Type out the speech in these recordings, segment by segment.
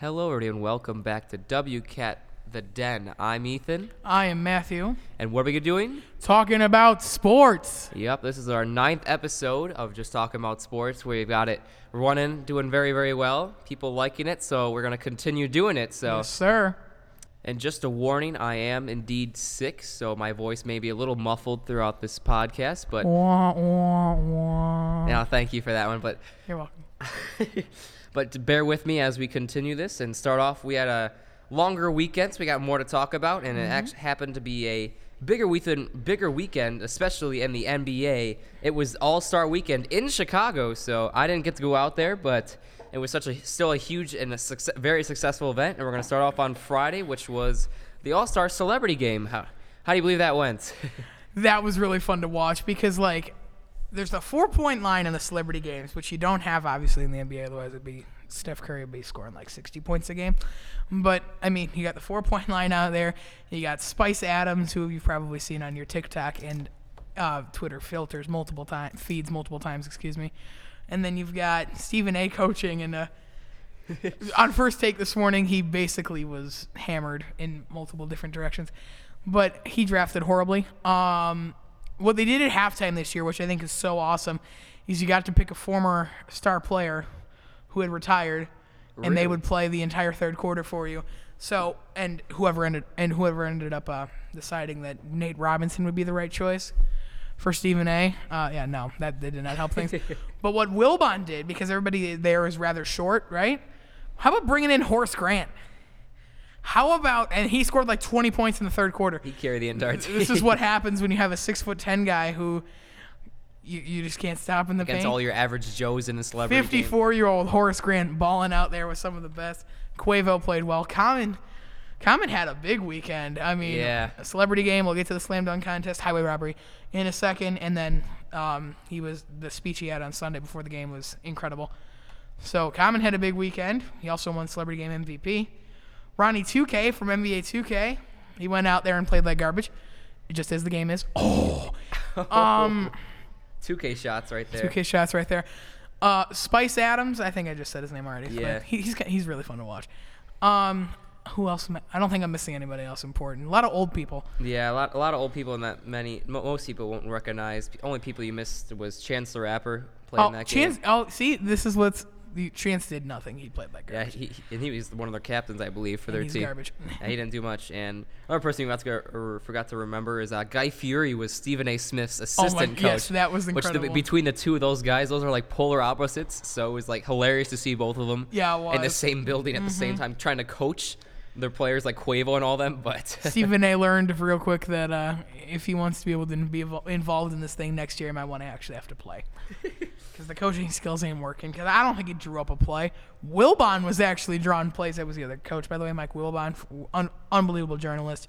Hello, everyone. And welcome back to WCAT The Den. I'm Ethan. I am Matthew, And what are we doing? talking about sports. Yep, this is our ninth episode of Just Talking About Sports. We've got it running, doing very, very well. People liking it, so we're going to continue doing it. So, Yes, sir. and just a warning, I am indeed sick, so my voice may be a little muffled throughout this podcast, but Wah, wah, wah. yeah, thank you for that one. But You're welcome. but bear with me as we continue this and start off. We had a longer weekend, so we got more to talk about, and it mm-hmm. actually happened to be a bigger weekend, bigger weekend, especially in the NBA. It was All Star Weekend in Chicago, so I didn't get to go out there, but it was such a still a huge and a success, very successful event. And we're gonna start off on Friday, which was the All Star Celebrity Game. How how do you believe that went? That was really fun to watch because, like, there's a four point line in the celebrity games, which you don't have, obviously, in the NBA. Otherwise, it'd be Steph Curry would be scoring like 60 points a game. But, I mean, you got the four point line out there. You got Spice Adams, who you've probably seen on your TikTok and uh, Twitter filters multiple times, feeds multiple times, excuse me. And then you've got Stephen A. coaching and uh, on first take this morning, he basically was hammered in multiple different directions, but he drafted horribly. Um, what they did at halftime this year, which I think is so awesome, is you got to pick a former star player who had retired, and they would play the entire third quarter for you. So, and whoever ended and whoever ended up uh, deciding that Nate Robinson would be the right choice for Stephen A. Uh, yeah, no, that, that did not help things. but what Wilbon did, because everybody there is rather short, right? How about bringing in Horace Grant? How about and he scored like 20 points in the third quarter. he carried the entire team This is what happens when you have a six foot ten guy who you, you just can't stop in the against paint. all your average Joes in the celebrity game. 54 year old Horace Grant balling out there with some of the best. Quavo played well. Common, Common had a big weekend. I mean, Yeah. a celebrity game. We'll get to the slam dunk contest, highway robbery in a second, and then um, he was the speech he had on Sunday before the game was incredible. So Common had a big weekend. He also won celebrity game MVP. Ronnie 2K from NBA 2K. He went out there and played like garbage, just as the game is. Oh, um. 2K shots right there. 2K shots right there. Uh, Spice Adams, I think I just said his name already. Yeah. he, he's he's really fun to watch. Um, who else? I, I don't think I'm missing anybody else important. A lot of old people. Yeah, a lot, a lot of old people in that many. mo- Most people won't recognize. Only people you missed was Chance the Rapper playing Oh, that Chance. game. Oh, see, this is what's the Chance did nothing. He played like Yeah, garbage. he, he- and he was one of their captains, I believe, for And their he's team. garbage. Yeah, he didn't do much. And another person you forgot to, go- or forgot to remember is uh, Guy Fieri was Stephen A. Smith's assistant coach. Oh yes, that was incredible. Which the, between the two of those guys, those are like polar opposites. So it was like hilarious to see both of them Yeah, in the. Mm-hmm. same building at the same time, trying to coach their players like Quavo and all them. But Stephen A. learned real quick that uh, if he wants to be able to be involved in this thing next year, he might want to actually have to play. Because the coaching skills ain't working. Because I don't think he drew up a play. Wilbon was actually drawing plays. That was the other coach, by the way, Mike Wilbon, un- unbelievable journalist,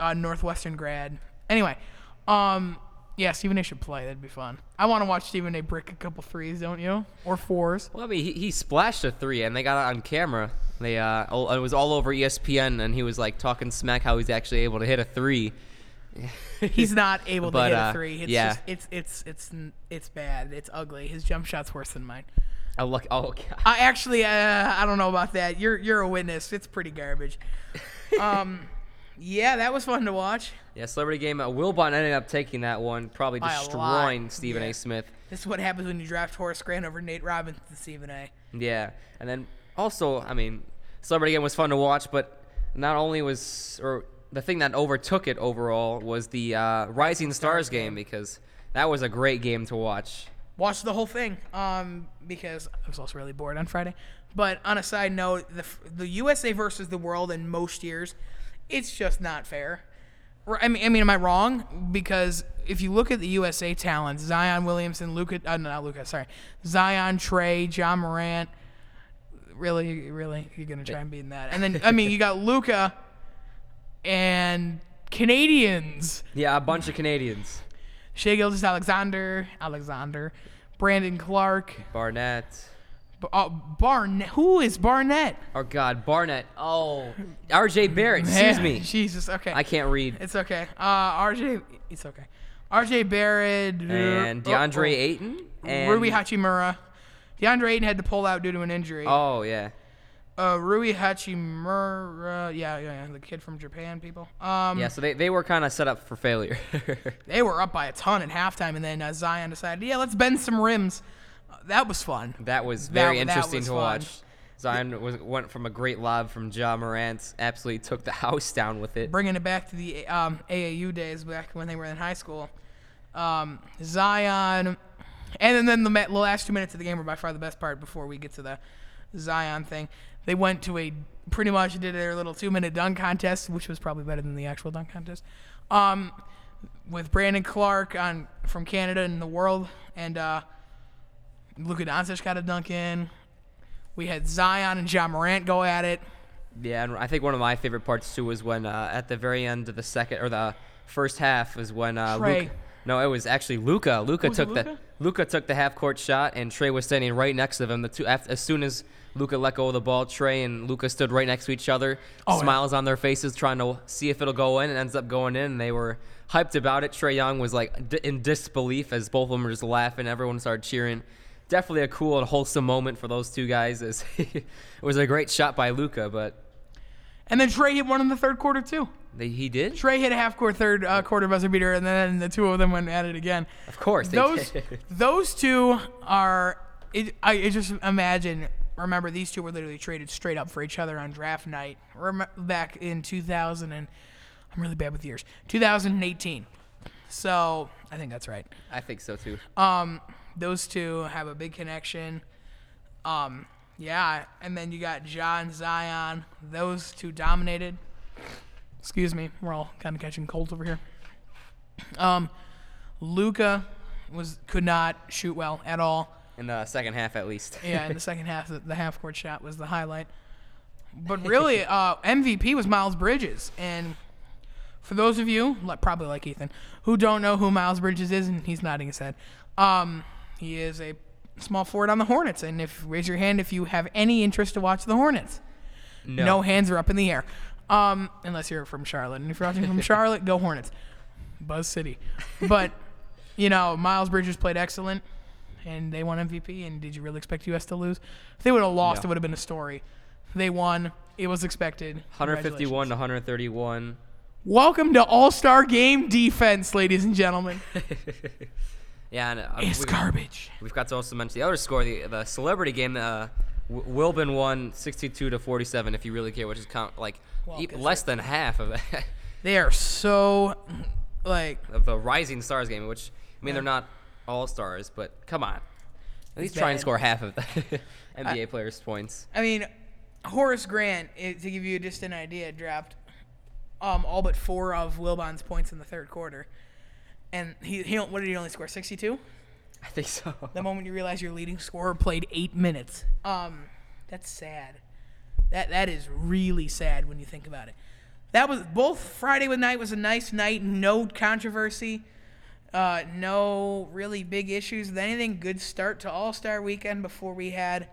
uh, Northwestern grad. Anyway, um, yeah, Stephen A. should play. That'd be fun. I want to watch Stephen A. brick a couple threes, don't you? Or fours. Well, I mean, he, he splashed a three, and they got it on camera. They uh, all, it was all over ESPN, and he was like talking smack how he's actually able to hit a three. He's not able to hit uh, a three. It's yeah. just, it's it's it's it's bad. It's ugly. His jump shot's worse than mine. Oh look! Oh, God. I actually, uh, I don't know about that. You're you're a witness. It's pretty garbage. Um, yeah, that was fun to watch. yeah, celebrity game. Uh, Wilbon ended up taking that one, probably By a lot, destroying Stephen yeah. A. Smith. This is what happens when you draft Horace Grant over Nate Robinson to Stephen A. Yeah, and then also, I mean, celebrity game was fun to watch, but not only was or the thing that overtook it overall was the uh, Rising Stars game because that was a great game to watch. Watched the whole thing um, because I was also really bored on Friday. But on a side note, the f- the USA versus the world in most years, it's just not fair. I mean, I mean, am I wrong? Because if you look at the USA talents, Zion Williamson, Luka, uh, no, not Luka, sorry, Zion, Trae, Ja Morant. Really, really, you're gonna try and beat that? And then, I mean, you got Luka and Canadians. Yeah, a bunch of Canadians. Shai Gilgeous-Alexander, Alexander, Brandon Clarke, Barnett. Uh, Barnett. Who is Barnett? Oh God, Barnett. Oh, R.J. Barrett. Excuse me. Jesus. Okay. I can't read. It's okay. Uh, RJ. It's okay. RJ Barrett And uh, DeAndre oh, Ayton. oh, And Rui Hachimura. DeAndre Ayton had to pull out due to an injury. Oh yeah. Uh, Rui Hachimura, yeah, yeah, yeah, the kid from Japan, people. Um, Yeah, so they, they were kind of set up for failure. they were up by a ton at halftime, and then uh, Zion decided, yeah, let's bend some rims. That was fun. that was very that interesting was to fun. watch. Zion was, went from a great lob from Ja Morant, absolutely took the house down with it. Bringing it back to the um, AAU days back when they were in high school. Um, Zion, and then the the last two minutes of the game were by far the best part before we get to the Zion thing. They went to a pretty much did their little two minute dunk contest, which was probably better than the actual dunk contest. Um, with Brandon Clarke on from Canada and the world, and uh, Luka Doncic got a dunk in. We had Zion and Ja Morant go at it. Yeah, and I think one of my favorite parts too was when uh, at the very end of the second or the first half was when uh, Trae. Luka. No, it was actually Luka. Luka took the Luka took the half court shot, and Trae was standing right next to him. The two as soon as Luka let go of the ball, Trae and Luka stood right next to each other, Oh, yeah. smiles on their faces, trying to see if it'll go in. and ends up going in. And they were hyped about it. Trae Young was like d- in disbelief as both of them were just laughing. Everyone started cheering. Definitely a cool and wholesome moment for those two guys. As it was a great shot by Luka, but And then Trae hit one in the third quarter too. they, he did. Trae hit a half court third uh, quarter buzzer beater, and then the two of them went at it again. Of course, those those two are. It, I, I just imagine. Remember, these two were literally traded straight up for each other on draft night. Rem- back in 2000 and I'm really bad with years. 2018. So I think that's right. I think so too. Um, those two have a big connection. Um, yeah, and then you got John Zion. Those two dominated. Excuse me, we're all kind of catching colds over here. Um, Luka was could not shoot well at all. In the second half, at least. Yeah, in the second half, the, the half court shot was the highlight. But really, uh, MVP was Miles Bridges. And for those of you, like, probably like Ethan, who don't know who Miles Bridges is, and he's nodding his head, um, he is a small forward on the Hornets. And if raise your hand if you have any interest to watch the Hornets. No, hands are up in the air, um, unless you're from Charlotte. And if you're watching from Charlotte, go Hornets, Buzz City. But you know, Miles Bridges played excellent, and they won MVP. And did you really expect US to lose? If they would have lost, No. it would have been a story. They won. It was expected. 151 to 131. Welcome to All Star Game defense, ladies and gentlemen. Yeah, and uh, It's we, garbage. we've got to also mention the other score, the the celebrity game. Uh, W- Wilbon won 62 to 47. If you really care, which is count like Well, e- less than half of it. They are so like of the Rising Stars game. Which I mean, Yeah. they're not all stars, but come on, at least try and score half of the NBA players' points. I mean, Horace Grant, eh, to give you just an idea, dropped um, all but four of Wilbon's points in the third quarter. And he, he what did he only score? 62? I think so. The moment you realize your leading scorer played eight minutes. Um, that's sad. That that is really sad when you think about it. That was both Friday with night was a nice night, no controversy, uh, no really big issues with anything. Good start to All Star Weekend before we had,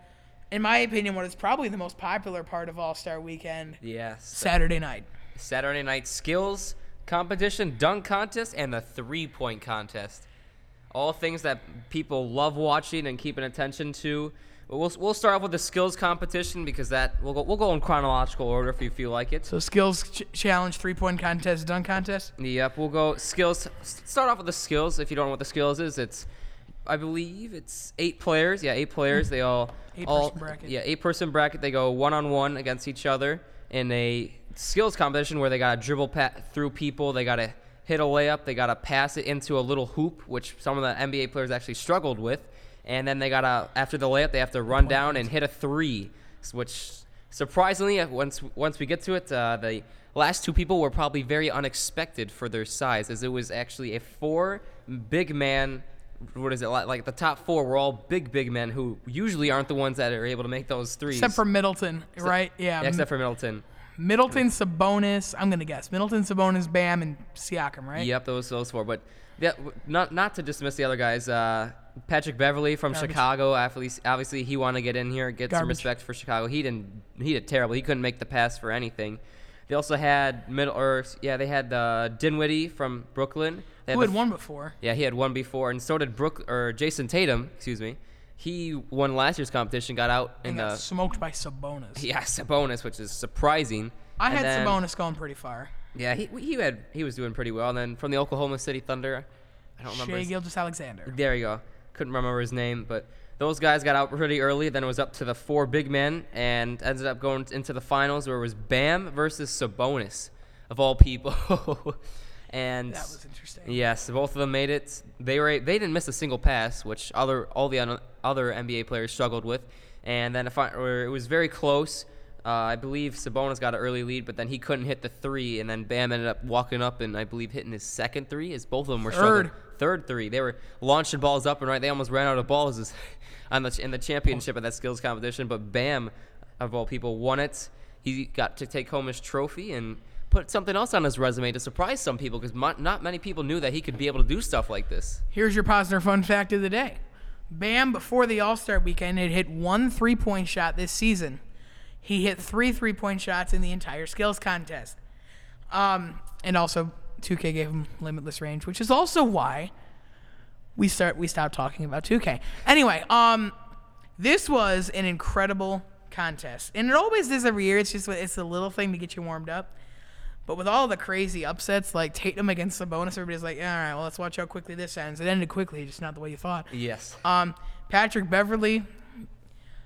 in my opinion, what is probably the most popular part of All Star Weekend, Yes. Saturday night. Saturday night skills competition, dunk contest, and the three point contest. All things that people love watching and keeping attention to. But We'll, we'll start off with the skills competition because that we'll go, we'll go in chronological order if you feel like it. So skills ch- challenge, three point contest, dunk contest. Yep, we'll go skills. Start off with the skills. If you don't know what the skills is, it's I believe it's eight players. Yeah, eight players. They all Eight all person bracket. yeah eight person bracket. They go one on one against each other in a skills competition where they got to dribble pat through people. They got to hit a layup. They got to pass it into a little hoop, which some of the NBA players actually struggled with. And then they got to after the layup, they have to run down and hit a three, which surprisingly, uh, once once we get to it, uh, the last two people were probably very unexpected for their size, as it was actually a four big man. What is it like? The top four were all big, big men who usually aren't the ones that are able to make those threes. Except for Middleton, right? Yeah. Yeah, except for Middleton. Middleton, Sabonis. I'm gonna guess Middleton, Sabonis, Bam, and Siakam, right? Yep, those those four. But yeah, not not to dismiss the other guys. Uh, Patrick Beverley from Garbage. Chicago. Obviously, obviously he wanted to get in here, get some respect for Chicago. He didn't. He did terrible. He couldn't make the pass for anything. They also had middle or yeah, they had uh, Dinwiddie from Brooklyn. They Who the had f- won before? Yeah, he had one before, and so did Brook or Jayson Tatum. Excuse me. He won last year's competition, got out in And got the smoked by Sabonis. yeah Sabonis, which is surprising. I And had then- Sabonis going pretty far. Yeah, he he had he was doing pretty well. And then from the Oklahoma City Thunder, I don't remember. Shai Gilgeous-Alexander. There you go. Couldn't remember his name, but those guys got out pretty early. Then it was up to the four big men, and ended up going into the finals where it was Bam versus Sabonis, of all people. and That was interesting. Yes, both of them made it. They were they didn't miss a single pass, which other all the other NBA players struggled with. And then I, or it was very close. Uh, I believe Sabonis got an early lead, but then he couldn't hit the three, and then Bam ended up walking up and I believe hitting his second three. As both of them were struggling. Third. Third three. They were launching balls up and right. They almost ran out of balls on the in the championship of that skills competition. But Bam, of all people, won it. He got to take home his trophy and put something else on his resume to surprise some people because not many people knew that he could be able to do stuff like this. Here's your Posner fun fact of the day. Bam, before the All Star weekend, had hit one three point shot this season. He hit three three point shots in the entire skills contest. Um, and also, 2K gave him limitless range, which is also why we start we stopped talking about 2K. Anyway, um, this was an incredible contest, and it always is every year. It's just it's a little thing to get you warmed up. But with all the crazy upsets like Tatum against Sabonis, everybody's like, "Yeah, all right, well, let's watch how quickly this ends. It ended quickly, just not the way you thought. Yes. Um, Patrick Beverley.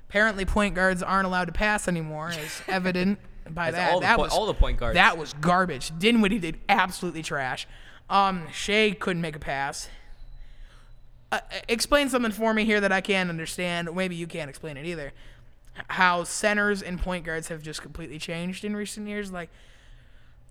Apparently, point guards aren't allowed to pass anymore, as evident by That's that. all the that po- was all the point guards. That was garbage. Dinwiddie did absolutely trash. Um, Shai couldn't make a pass. Uh, explain something for me here that I can't understand. Maybe you can't explain it either. How centers and point guards have just completely changed in recent years. Like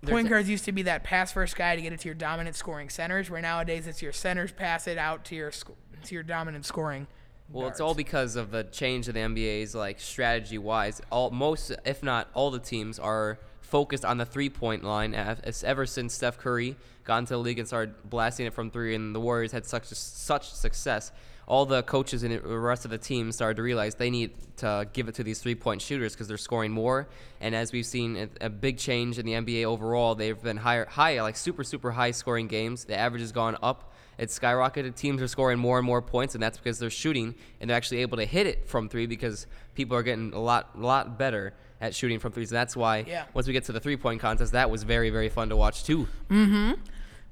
point guards used to be that pass first guy to get it to your dominant scoring centers, where nowadays it's your centers pass it out to your sc- to your dominant scoring. Well, it's all because of the change of the NBA's like strategy wise. All most, if not all, the teams are focused on the three point line. It's ever since Steph Curry got into the league and started blasting it from three, and the Warriors had such such success. All the coaches and the rest of the team started to realize they need to give it to these three point shooters because they're scoring more. And as we've seen a, big change in the NBA overall, they've been higher, high, like super, super high scoring games. The average has gone up it's skyrocketed. Teams are scoring more and more points, and that's because they're shooting and they're actually able to hit it from three because people are getting a lot, lot better at shooting from threes. And that's why Yeah. once we get to the three point contest, that was very, very fun to watch too. Mm-hmm.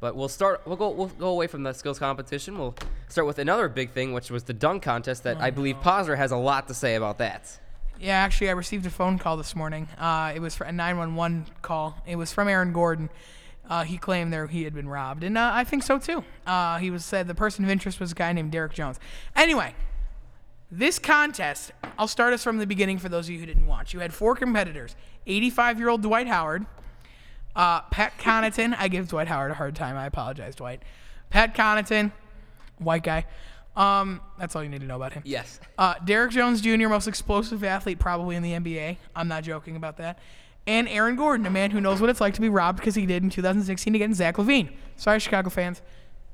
But we'll start. We'll go. We'll go away from the skills competition. We'll start with another big thing, which was the dunk contest. That I believe Posner has a lot to say about that. Yeah, actually, I received a phone call this morning. Uh, it was for a 911 call. It was from Aaron Gordon. Uh, he claimed there he had been robbed, and uh, I think so too. Uh, he was said the person of interest was a guy named Derrick Jones. Anyway, this contest, I'll start us from the beginning for those of you who didn't watch. You had four competitors: 85-year-old Dwight Howard, uh, Pat Connaughton. I give Dwight Howard a hard time. I apologize, Dwight. Pat Connaughton, white guy. Um, that's all you need to know about him. Yes. Uh, Derrick Jones Jr., most explosive athlete probably in the NBA. I'm not joking about that. And Aaron Gordon, a man who knows what it's like to be robbed because he did in 2016 against Zach LaVine. Sorry, Chicago fans.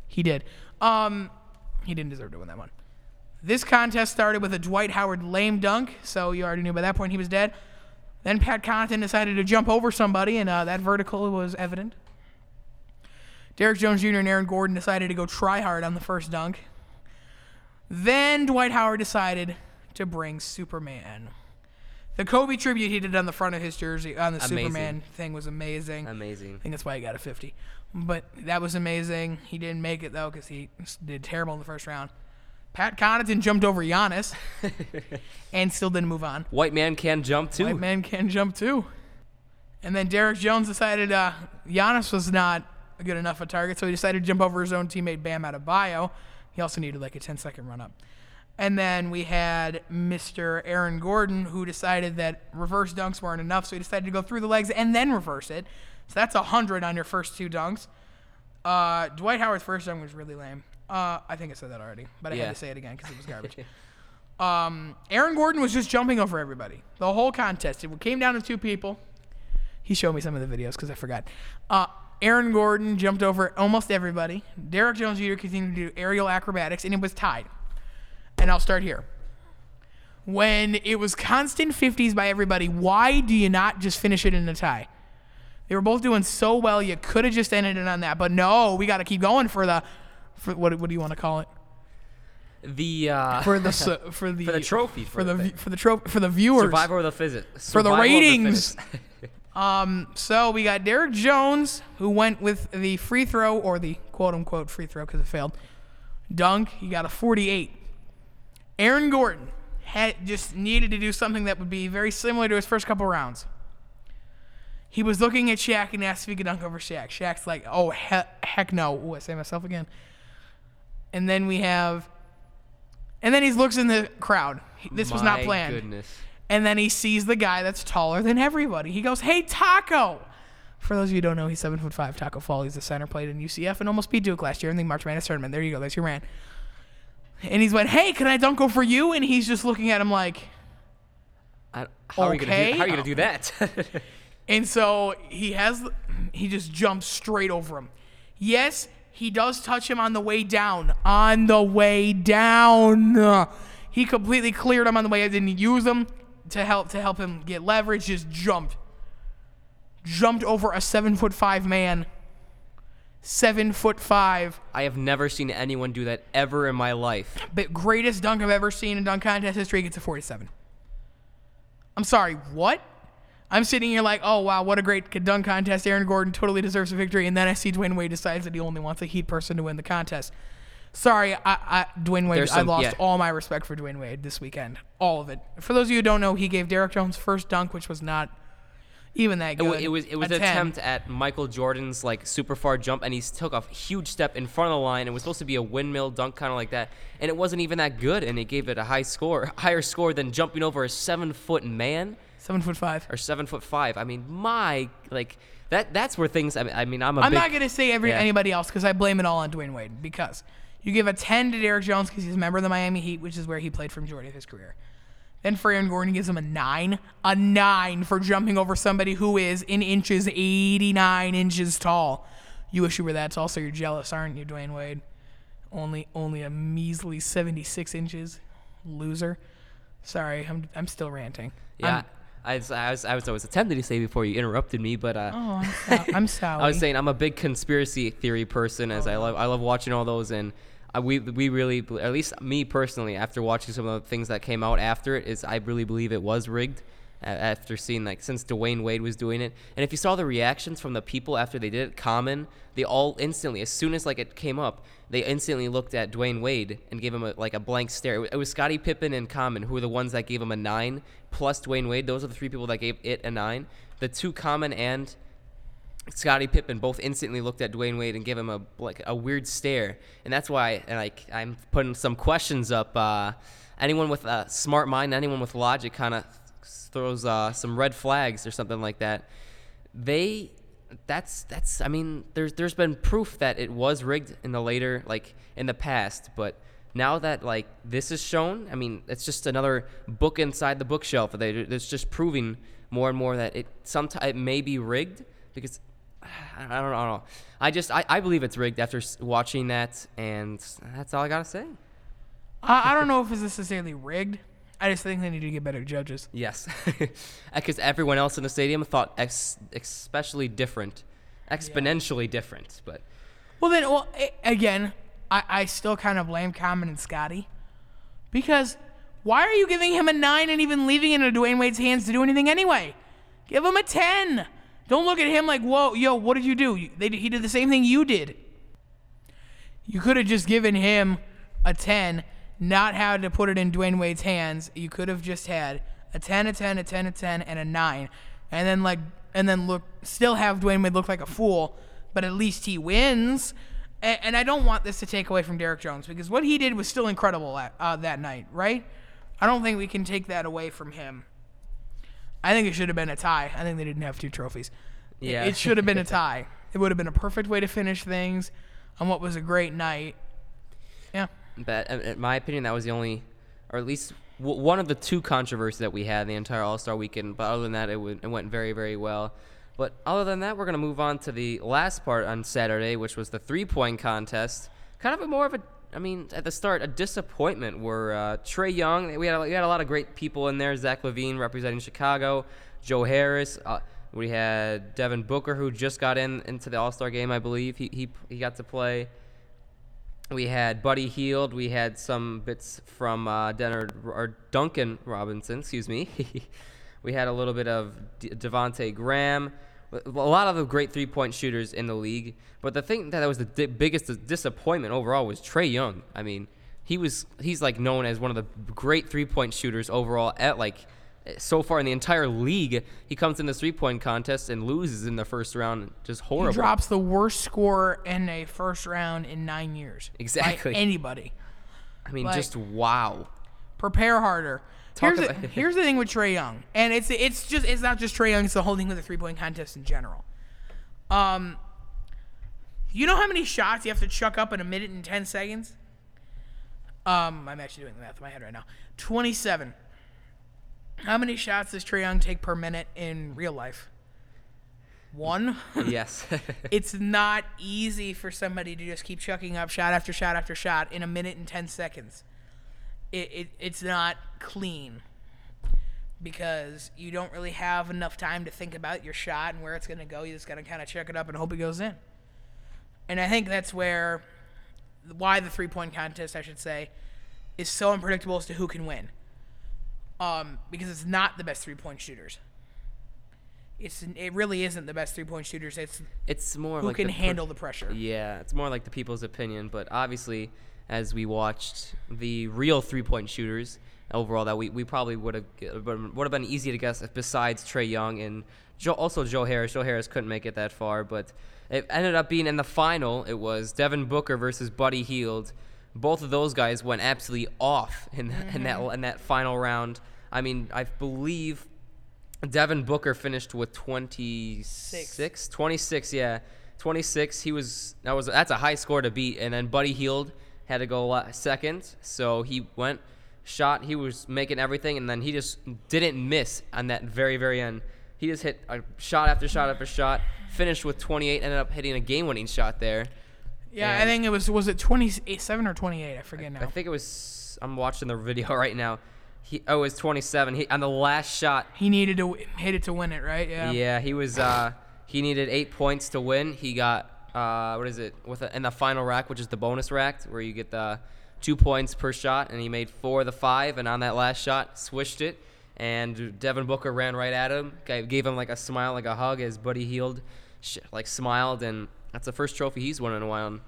He did. Um, he didn't deserve to win that one. This contest started with a Dwight Howard lame dunk, so you already knew by that point he was dead. Then Pat Connaughton decided to jump over somebody, and uh, that vertical was evident. Derrick Jones Jr. and Aaron Gordon decided to go try hard on the first dunk. Then Dwight Howard decided to bring Superman. The Kobe tribute he did on the front of his jersey on the Amazing. Superman thing was amazing. Amazing. I think that's why he got a 50. But that was amazing. He didn't make it though because he did terrible in the first round. Pat Connaughton jumped over Giannis and still didn't move on. White man can jump too. White man can jump too. And then Derrick Jones decided uh, Giannis was not a good enough a target, so he decided to jump over his own teammate Bam Adebayo. He also needed like a 10 second run up. And then we had Mr. Aaron Gordon, who decided that reverse dunks weren't enough, so he decided to go through the legs and then reverse it. So that's 100 on your first two dunks. Uh, Dwight Howard's first dunk was really lame. Uh, I think I said that already, but I Yeah. had to say it again because it was garbage. um, Aaron Gordon was just jumping over everybody the whole contest. It came down to two people. He showed me some of the videos because I forgot. Uh, Aaron Gordon jumped over almost everybody. Derrick Jones Jr. continued to do aerial acrobatics, and it was tied. And I'll start here. When it was constant 50s by everybody, why do you not just finish it in a tie? They were both doing so well, you could have just ended it on that. But no, we got to keep going for the, for what, what do you want to call it? the uh, for the for the for the trophy for the thing. vi- for the tro- for the viewers. survivor of the physics For the ratings. Um, so we got Derrick Jones who went with the free throw or the quote unquote free throw because it failed. Dunk, he got a 48. Aaron Gordon had just needed to do something that would be very similar to his first couple rounds. He was looking at Shaq and asked if he could dunk over Shaq. Shaq's like, "Oh he- heck no!" Ooh, I say myself again. And then we have, and then he looks in the crowd. This was not My planned. Goodness. And then he sees the guy that's taller than everybody. He goes, "Hey, Tacko!" For those of you who don't know, he's seven foot five. Tacko Fall. He's the center. Played in UCF and almost beat Duke last year in the March Madness tournament. There you go. That's your man. And he's went, "Hey, can I dunk over you?" And he's just looking at him like. I, how are you gonna Okay. do? How are you gonna do that? And so he has, he just jumps straight over him. Yes, he does touch him on the way down. On the way down, he completely cleared him on the way. I didn't use him to help to help him get leverage. Just jumped, jumped over a seven foot five man. Seven foot five, I have never seen anyone do that ever in my life. but greatest dunk I've ever seen in dunk contest history gets a 47. I'm sorry, what? I'm sitting here like, oh wow, what a great dunk contest. Aaron Gordon totally deserves a victory, and then I see Dwyane Wade decides that he only wants a Heat person to win the contest. Sorry, I, I Dwyane Wade. There's I lost yeah. all my respect for Dwyane Wade this weekend, all of it. For those of you who don't know, he gave Derrick Jones first dunk, which was not even that good. it was it was a an 10. attempt at Michael Jordan's like super far jump, and he took a huge step in front of the line. It was supposed to be a windmill dunk, kind of like that, and it wasn't even that good. And it gave it a high score, higher score than jumping over a seven foot man seven foot five. or seven foot five. I mean, my like that that's where things. I mean, I mean I'm a I'm big, not gonna say every Yeah. anybody else because I blame it all on Dwyane Wade because you give a 10 to Derrick Jones because he's a member of the Miami Heat, which is where he played for majority of his career. Then for Aaron Gordon, gives him a nine, a nine for jumping over somebody who is in inches 89 inches tall. You wish you were that tall, so you're jealous, aren't you, Dwyane Wade? Only, only a measly 76 inches, loser. Sorry, I'm, I'm still ranting. Yeah. I'm, I was, I, was, I was I was attempting to say before you interrupted me, but uh, oh, I'm, so, I'm sorry. I was saying I'm a big conspiracy theory person, as I love I love watching all those, and I, we we really, at least me personally, after watching some of the things that came out after it, is I really believe it was rigged. a- After seeing like since Dwyane Wade was doing it, and if you saw the reactions from the people after they did it, Common, they all instantly, as soon as like it came up, they instantly looked at Dwyane Wade and gave him a, like a blank stare. It was Scottie Pippen and Common who were the ones that gave him a nine, plus Dwyane Wade. Those are the three people that gave it a nine. The two Common and Scottie Pippen both instantly looked at Dwyane Wade and gave him a like a weird stare, and that's why and like I'm putting some questions up. Uh, anyone with a smart mind, anyone with logic, kind of throws uh, some red flags or something like that. They, that's that's. I mean, there's there's been proof that it was rigged in the later like in the past, but now that like this is shown, I mean, it's just another book inside the bookshelf. They it's just proving more and more that it sometimes it may be rigged because I don't, I don't know. I just I, I believe it's rigged after watching that, and that's all I gotta say. I, I don't know if it's necessarily rigged. I just think they need to get better judges. Yes, because everyone else in the stadium thought ex- especially different, exponentially different. But Well, then, well, again, I, I still kind of blame Common and Scottie because why are you giving him a nine and even leaving it in Dwyane Wade's hands to do anything anyway? Give him a ten. Don't look at him like, whoa, yo, what did you do? They, he did the same thing you did. You could have just given him a 10, not had to put it in Dwyane Wade's hands. You could have just had a 10, a 10, a 10, a 10, and a 9. And then like and then look still have Dwyane Wade look like a fool, but at least he wins. And, and I don't want this to take away from Derrick Jones because what he did was still incredible at, uh, that night, right? I don't think we can take that away from him. I think it should have been a tie. I think they didn't have two trophies. Yeah. It should have been a tie. It would have been a perfect way to finish things on what was a great night. Yeah. but uh, in my opinion, that was the only, or at least one of the two controversies that we had the entire All Star weekend. But other than that, it, w- it went very very well. But other than that, we're gonna move on to the last part on Saturday, which was the three point contest. Kind of a more of a I mean, at the start, a disappointment were uh, Trae Young. We had, a, we had a lot of great people in there. Zach LaVine representing Chicago, Joe Harris. Uh, we had Devin Booker, who just got in into the All Star game, I believe. He, he he got to play. we had Buddy Hield. We had some bits from uh, Denner, or Duncan Robinson, excuse me. we had a little bit of D- Devonte Graham. A lot of the great three-point shooters in the league. But the thing that was the di- biggest disappointment overall was Trae Young. I mean, he was he's like known as one of the great three-point shooters overall at like so far in the entire league. He comes in the three-point contest and loses in the first round. Just horrible. He drops the worst score in a first round in nine years. Exactly. anybody. I mean, like- just wow. Prepare harder. Talk Here's the, here's the thing with Trae Young, and it's it's just it's not just Trae Young. It's the whole thing with the three point contest in general. Um, you know how many shots you have to chuck up in a minute and ten seconds? Um, I'm actually doing the math in my head right now. Twenty seven. How many shots does Trae Young take per minute in real life? One. yes. it's not easy for somebody to just keep chucking up shot after shot after shot in a minute and 10 seconds. It, it, it's not clean because you don't really have enough time to think about your shot and where it's going to go. You just got to kind of check it up and hope it goes in. And I think that's where, why the three point contest, I should say, is so unpredictable as to who can win. Um, because it's not the best three point shooters. It's it really isn't the best three point shooters. It's it's more who like can the per- handle the pressure. Yeah, it's more like the people's opinion, but obviously, as we watched the real three-point shooters overall, that we, we probably would have would have been easy to guess if besides Trae Young and Joe, also Joe Harris. Joe Harris couldn't make it that far, but it ended up being in the final. It was Devin Booker versus Buddy Hield. Both of those guys went absolutely off in that, in that mm-hmm. in that final round. I mean, I believe Devin Booker finished with 26, 26, yeah. 26. He was that was that's a high score to beat and then Buddy Hield had to go second. So he went shot, he was making everything and then he just didn't miss on that very very end. He just hit a shot after shot after shot, finished with 28, ended up hitting a game-winning shot there. Yeah, I think it was was it twenty seven or twenty eight? I forget now. I think it was I'm watching the video right now. He oh, it was 27. He on the last shot he needed to w- hit it to win it, right? Yeah. Yeah, he was. Uh, he needed eight points to win. He got uh, what is it with a, in the final rack, which is the bonus rack, where you get the two points per shot, and he made four of the five. And on that last shot, swished it, and Devin Booker ran right at him, gave him like a smile, like a hug, as Buddy Hield sh- like smiled, and that's the first trophy he's won in a while. And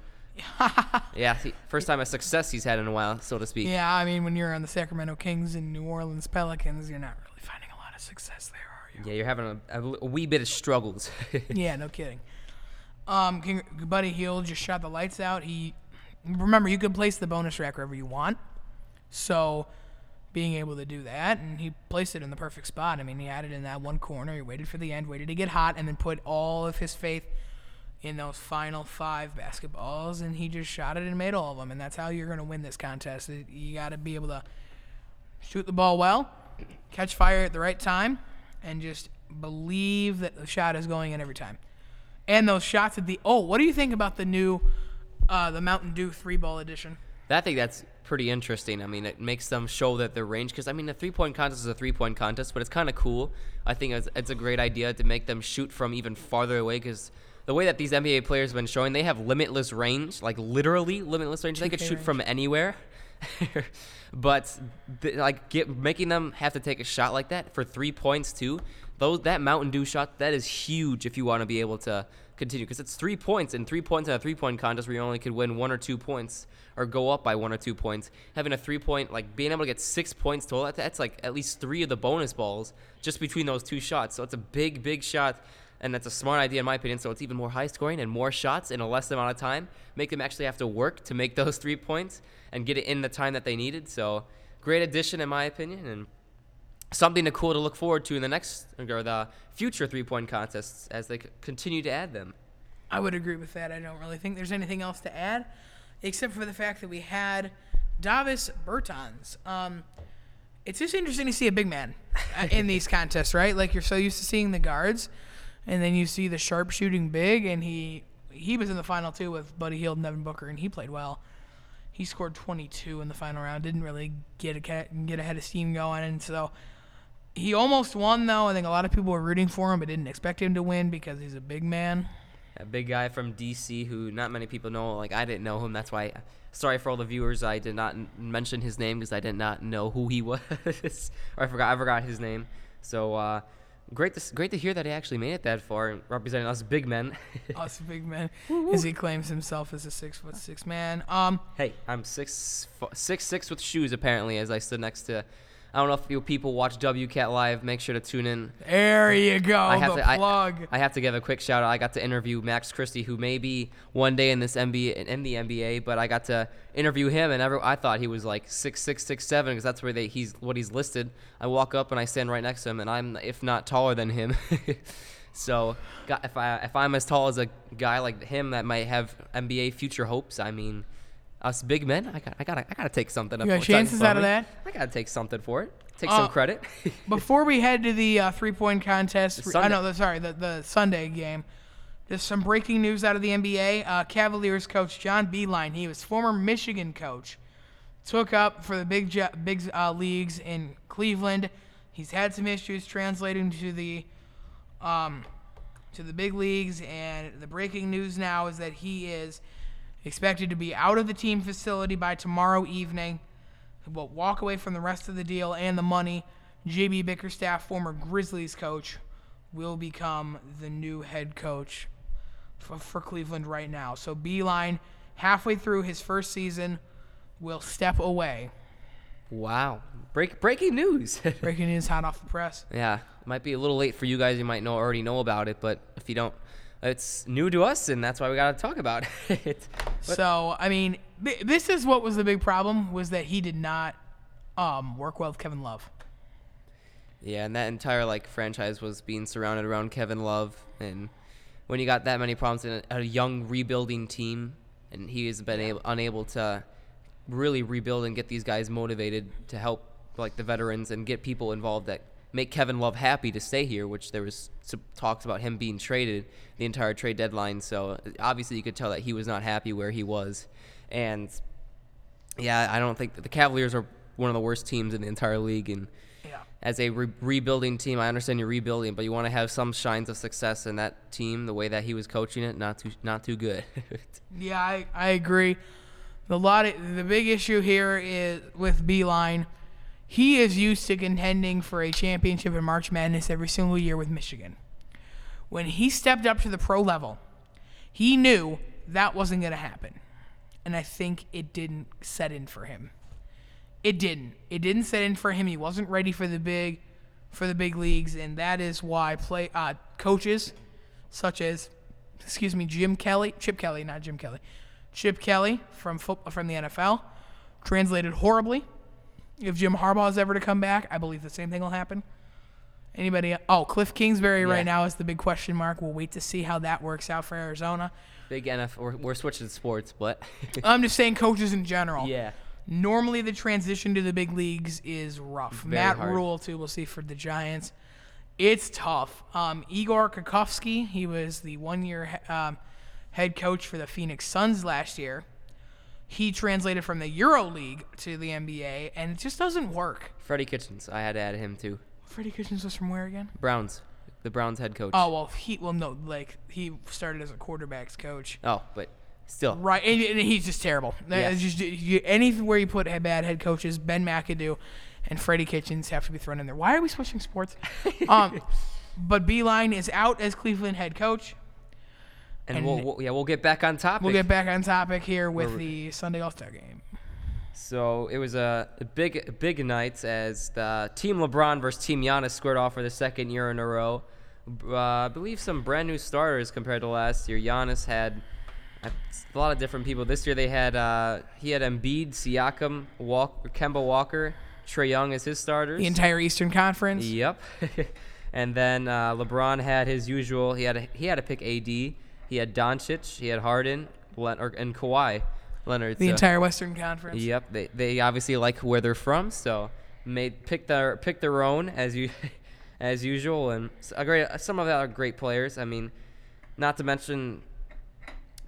yeah, first time of success he's had in a while, so to speak. Yeah, I mean, when you're on the Sacramento Kings and New Orleans Pelicans, you're not really finding a lot of success there, are you? Yeah, you're having a, a, a wee bit of struggles. yeah, no kidding. Um, King, Buddy Hield just shot the lights out. He remember you can place the bonus rack wherever you want, so being able to do that, and he placed it in the perfect spot. I mean, he had it in that one corner. He waited for the end, waited to get hot, and then put all of his faith in those final five basketballs, and he just shot it and made all of them. And that's how you're going to win this contest. You got to be able to shoot the ball well, catch fire at the right time, and just believe that the shot is going in every time. And those shots at the oh, what do you think about the new, uh, the Mountain Dew three ball edition? I think that's pretty interesting. I mean, it makes them show that their range. Because I mean, the three point contest is a three point contest, but it's kind of cool. I think it's, it's a great idea to make them shoot from even farther away. Because the way that these NBA players have been showing, they have limitless range, like literally limitless range. They could 2K shoot from anywhere. but th- like get, making them have to take a shot like that for three points too. Those that Mountain Dew shot that is huge if you want to be able to continue because it's three points and three points in a three point contest where you only could win one or two points or go up by one or two points. Having a three point like being able to get six points total that's like at least three of the bonus balls just between those two shots. So it's a big big shot. And that's a smart idea in my opinion. So it's even more high scoring and more shots in a less amount of time. Make them actually have to work to make those three points and get it in the time that they needed. So great addition in my opinion, and something to cool to look forward to in the next or the future three point contests as they continue to add them. I would agree with that. I don't really think there's anything else to add, except for the fact that we had Davis Bertans. Um, it's just interesting to see a big man uh, in these contests, right? Like you're so used to seeing the guards, and then you see the sharpshooting big, and he he was in the final two with Buddy Hield and Devin Booker, and he played well. He scored 22 in the final round. Didn't really get a, get ahead of steam going, and so he almost won. Though I think a lot of people were rooting for him, but didn't expect him to win because he's a big man. a big guy from DC who not many people know. Like I didn't know him. That's why. Sorry for all the viewers. I did not n- mention his name because I did not know who he was, or I forgot. I forgot his name. So uh, great to great to hear that he actually made it that far, representing us big men. Us big man, as he claims himself as a six foot six man. Um, hey, I'm six fo- six six with shoes apparently. As I stood next to. I don't know if you people watch WCat Live. Make sure to tune in. there you go. I have the to. Plug. I have to give a quick shout out. I got to interview Max Christie, who may be one day in this NBA in the NBA, but I got to interview him, and every, I thought he was like six six six seven because that's where they he's what he's listed. I walk up and I stand right next to him, and I'm if not taller than him. so, if I if I'm as tall as a guy like him that might have NBA future hopes, I mean. Us big men, I got, I got, I got to take something. You got chances out of that? I got to take something for it. Take Uh, some credit. Before we head to the uh, three point contest, I know, the, sorry, the, the Sunday game. There's some breaking news out of the NBA. Uh, Cavaliers coach John Beilein, he was former Michigan coach, took up for the big jo- big uh, leagues in Cleveland. He's had some issues translating to the um, to the big leagues, and the breaking news now is that he is expected to be out of the team facility by tomorrow evening. Will walk away from the rest of the deal and the money. JB Bickerstaff, former Grizzlies coach, will become the new head coach for, for Cleveland right now. So Beilein, halfway through his first season, will step away. wow, break breaking news. Breaking news hot off the press. Yeah, might be a little late for you guys. You might know already know about it, but if you don't, it's new to us, and that's why we got to talk about it. So I mean, th- this is what was the big problem was that he did not um, work well with Kevin Love. yeah, and that entire like franchise was being surrounded around Kevin Love, and when you got that many problems in a, a young rebuilding team, and he has been able, unable to really rebuild and get these guys motivated to help like the veterans and get people involved that make Kevin Love happy to stay here, which there was some talks about him being traded the entire trade deadline. So obviously you could tell that he was not happy where he was, and yeah, I don't think the Cavaliers are one of the worst teams in the entire league, and Yeah. as a re- rebuilding team, I understand you're rebuilding, but you want to have some shines of success in that team. The way that he was coaching it, not too not too good. Yeah, I, I agree. The lot of, the big issue here is with Beilein. He is used to contending for a championship in March Madness every single year with Michigan. When he stepped up to the pro level, he knew that wasn't going to happen. And I think it didn't set in for him. It didn't. It didn't set in for him. He wasn't ready for the big for the big leagues and that is why play uh, coaches such as excuse me, Jim Kelly, Chip Kelly, not Jim Kelly, Chip Kelly from from the NFL, translated horribly. If Jim Harbaugh is ever to come back, I believe the same thing will happen. Anybody? Oh, Cliff Kingsbury Yeah. right now is the big question mark. We'll wait to see how that works out for Arizona. Big NFL. We're, we're switching sports, but I'm just saying coaches in general. yeah, Normally, the transition to the big leagues is rough. Very Matt hard. Rhule, too, we'll see for the Giants. It's tough. Um, Igor Kokovsky, he was the one year um, head coach for the Phoenix Suns last year. He translated from the Euro League to the NBA, and it just doesn't work. Freddie Kitchens. I had to add him too. Freddie Kitchens was from where again? Browns, the Browns head coach. Oh well, he well no, like he started as a quarterbacks coach. Oh, but still, Right, and, and he's just terrible. Yes. just you, anywhere you put bad head coaches, Ben McAdoo and Freddie Kitchens have to be thrown in there. Why are we switching sports? um, but Beilein is out as Cleveland head coach. And, and- we'll, we'll yeah we'll get back on topic. We'll get back on topic here with We're- the Sunday All Star game. So it was a, big, big night as the Team LeBron versus Team Giannis squared off for the second year in a row. Uh, I believe some brand new starters compared to last year. Giannis had a lot of different people. This year they had uh, he had Embiid, Siakam, Walk, Kemba Walker, Trae Young as his starters. The entire Eastern Conference. Yep. and then uh, LeBron had his usual. He had a, he had to pick AD. He had Doncic. He had Harden, and Kawhi Leonard. The so- entire Western Conference. Yep, they, they obviously like where they're from, so made pick their pick their own as you as usual, and a great some of them are great players. I mean, not to mention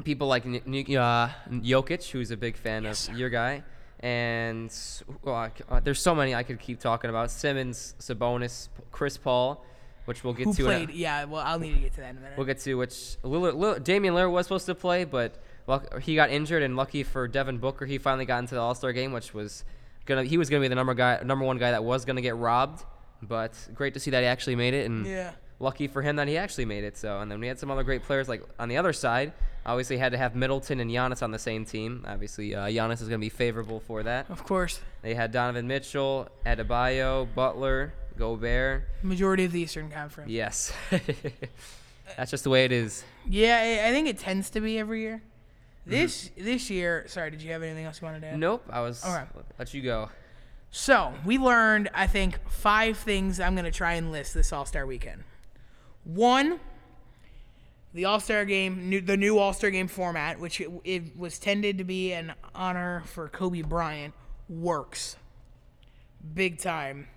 people like N- N- uh, Jokic, who's a big fan Yes, of your guy, and well, I c- uh, there's so many I could keep talking about. Simmons, Sabonis, Chris Paul. Which we'll get Who to. in a- played? Yeah, well, I'll need to get to that in a minute. We'll get to which Lillard, Lillard, Damian Lillard was supposed to play, but luck, he got injured, and lucky for Devin Booker, he finally got into the All Star game, which was gonna he was gonna be the number guy, number one guy that was gonna get robbed. But great to see that he actually made it, and yeah. lucky for him that he actually made it. So, and then we had some other great players like on the other side. Obviously, had to have Middleton and Giannis on the same team. Obviously, uh, Giannis is gonna be favorable for that. Of course. They had Donovan Mitchell, Adebayo, Butler, Gobert. Majority of the Eastern Conference. Yes, that's just the way it is. Yeah, I think it tends to be every year. Mm-hmm. This this year, sorry, did you have anything else you wanted to add? Nope, I was. All right, Let you go. So we learned, I think, five things I'm gonna try and list this All Star weekend. One, the All Star game, new, the new All Star game format, which it, it was tended to be an honor for Kobe Bryant, works big time.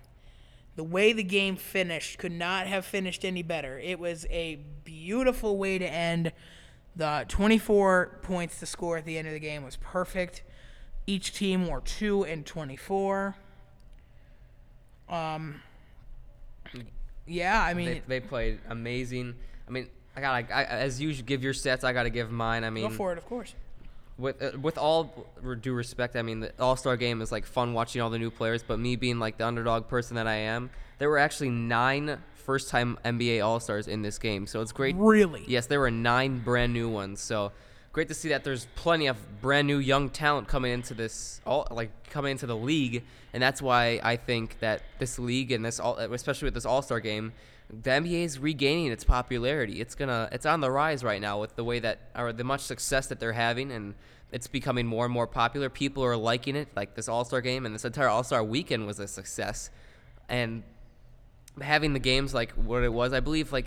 The way the game finished could not have finished any better. It was a beautiful way to end. The 24 points to score at the end of the game was perfect. Each team were 2 and 24. Um Yeah, I mean They, they played amazing. I mean, I got to as you give your sets, I got to give mine. I mean, go for it, of course. With uh, with all due respect, I mean the All Star game is like fun watching all the new players, but me being like the underdog person that I am, there were actually nine first time NBA All Stars in this game, so it's great. Really? Yes, there were nine brand new ones. So great to see that there's plenty of brand new young talent coming into this all like coming into the league, and that's why I think that this league and this all especially with this All Star game. The NBA is regaining its popularity. It's gonna, it's on the rise right now with the way that, or the much success that they're having, and it's becoming more and more popular. People are liking it. Like this All Star game and this entire All Star weekend was a success, and having the games like what it was, I believe like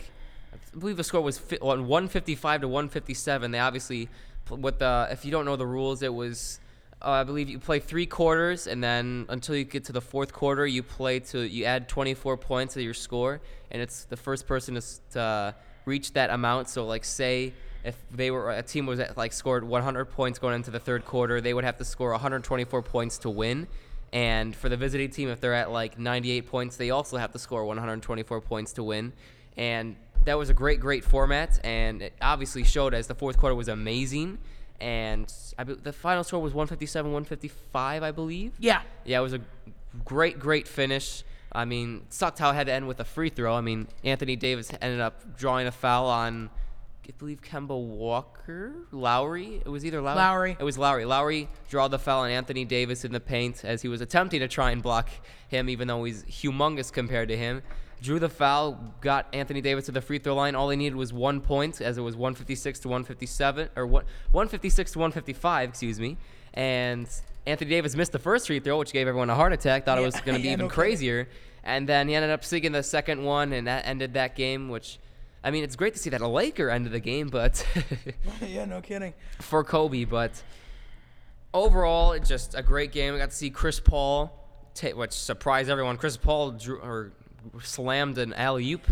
I believe the score was fi- 155 to 157. They obviously with the if you don't know the rules, it was uh, I believe you play three quarters and then until you get to the fourth quarter, you play to you add 24 points to your score, and it's the first person to, to reach that amount. So like say if they were a team was at, like scored 100 points going into the third quarter, they would have to score 124 points to win. And for the visiting team, if they're at like 98 points, they also have to score 124 points to win. And that was a great, great format. And it obviously showed as the fourth quarter was amazing. And I, the final score was 157, 155, I believe. Yeah. Yeah, it was a great, great finish. I mean, sucked how it had to end with a free throw. I mean, Anthony Davis ended up drawing a foul on, I believe, Kemba Walker, Lowry. It was either Lowry. Lowry. It was Lowry. Lowry drew the foul on Anthony Davis in the paint as he was attempting to try and block him, even though he's humongous compared to him. Drew the foul, got Anthony Davis to the free throw line. All they needed was one point, as it was 156 to 157, or what 156 to 155, excuse me. And Anthony Davis missed the first free throw, which gave everyone a heart attack. Thought it was going to be yeah, even crazier. And then he ended up sinking the second one, and that ended that game. Which, I mean, it's great to see that a Laker ended the game, but yeah, no kidding. for Kobe. But overall, it's just a great game. I got to see Chris Paul, ta which surprised everyone. Chris Paul drew or slammed an alley oop,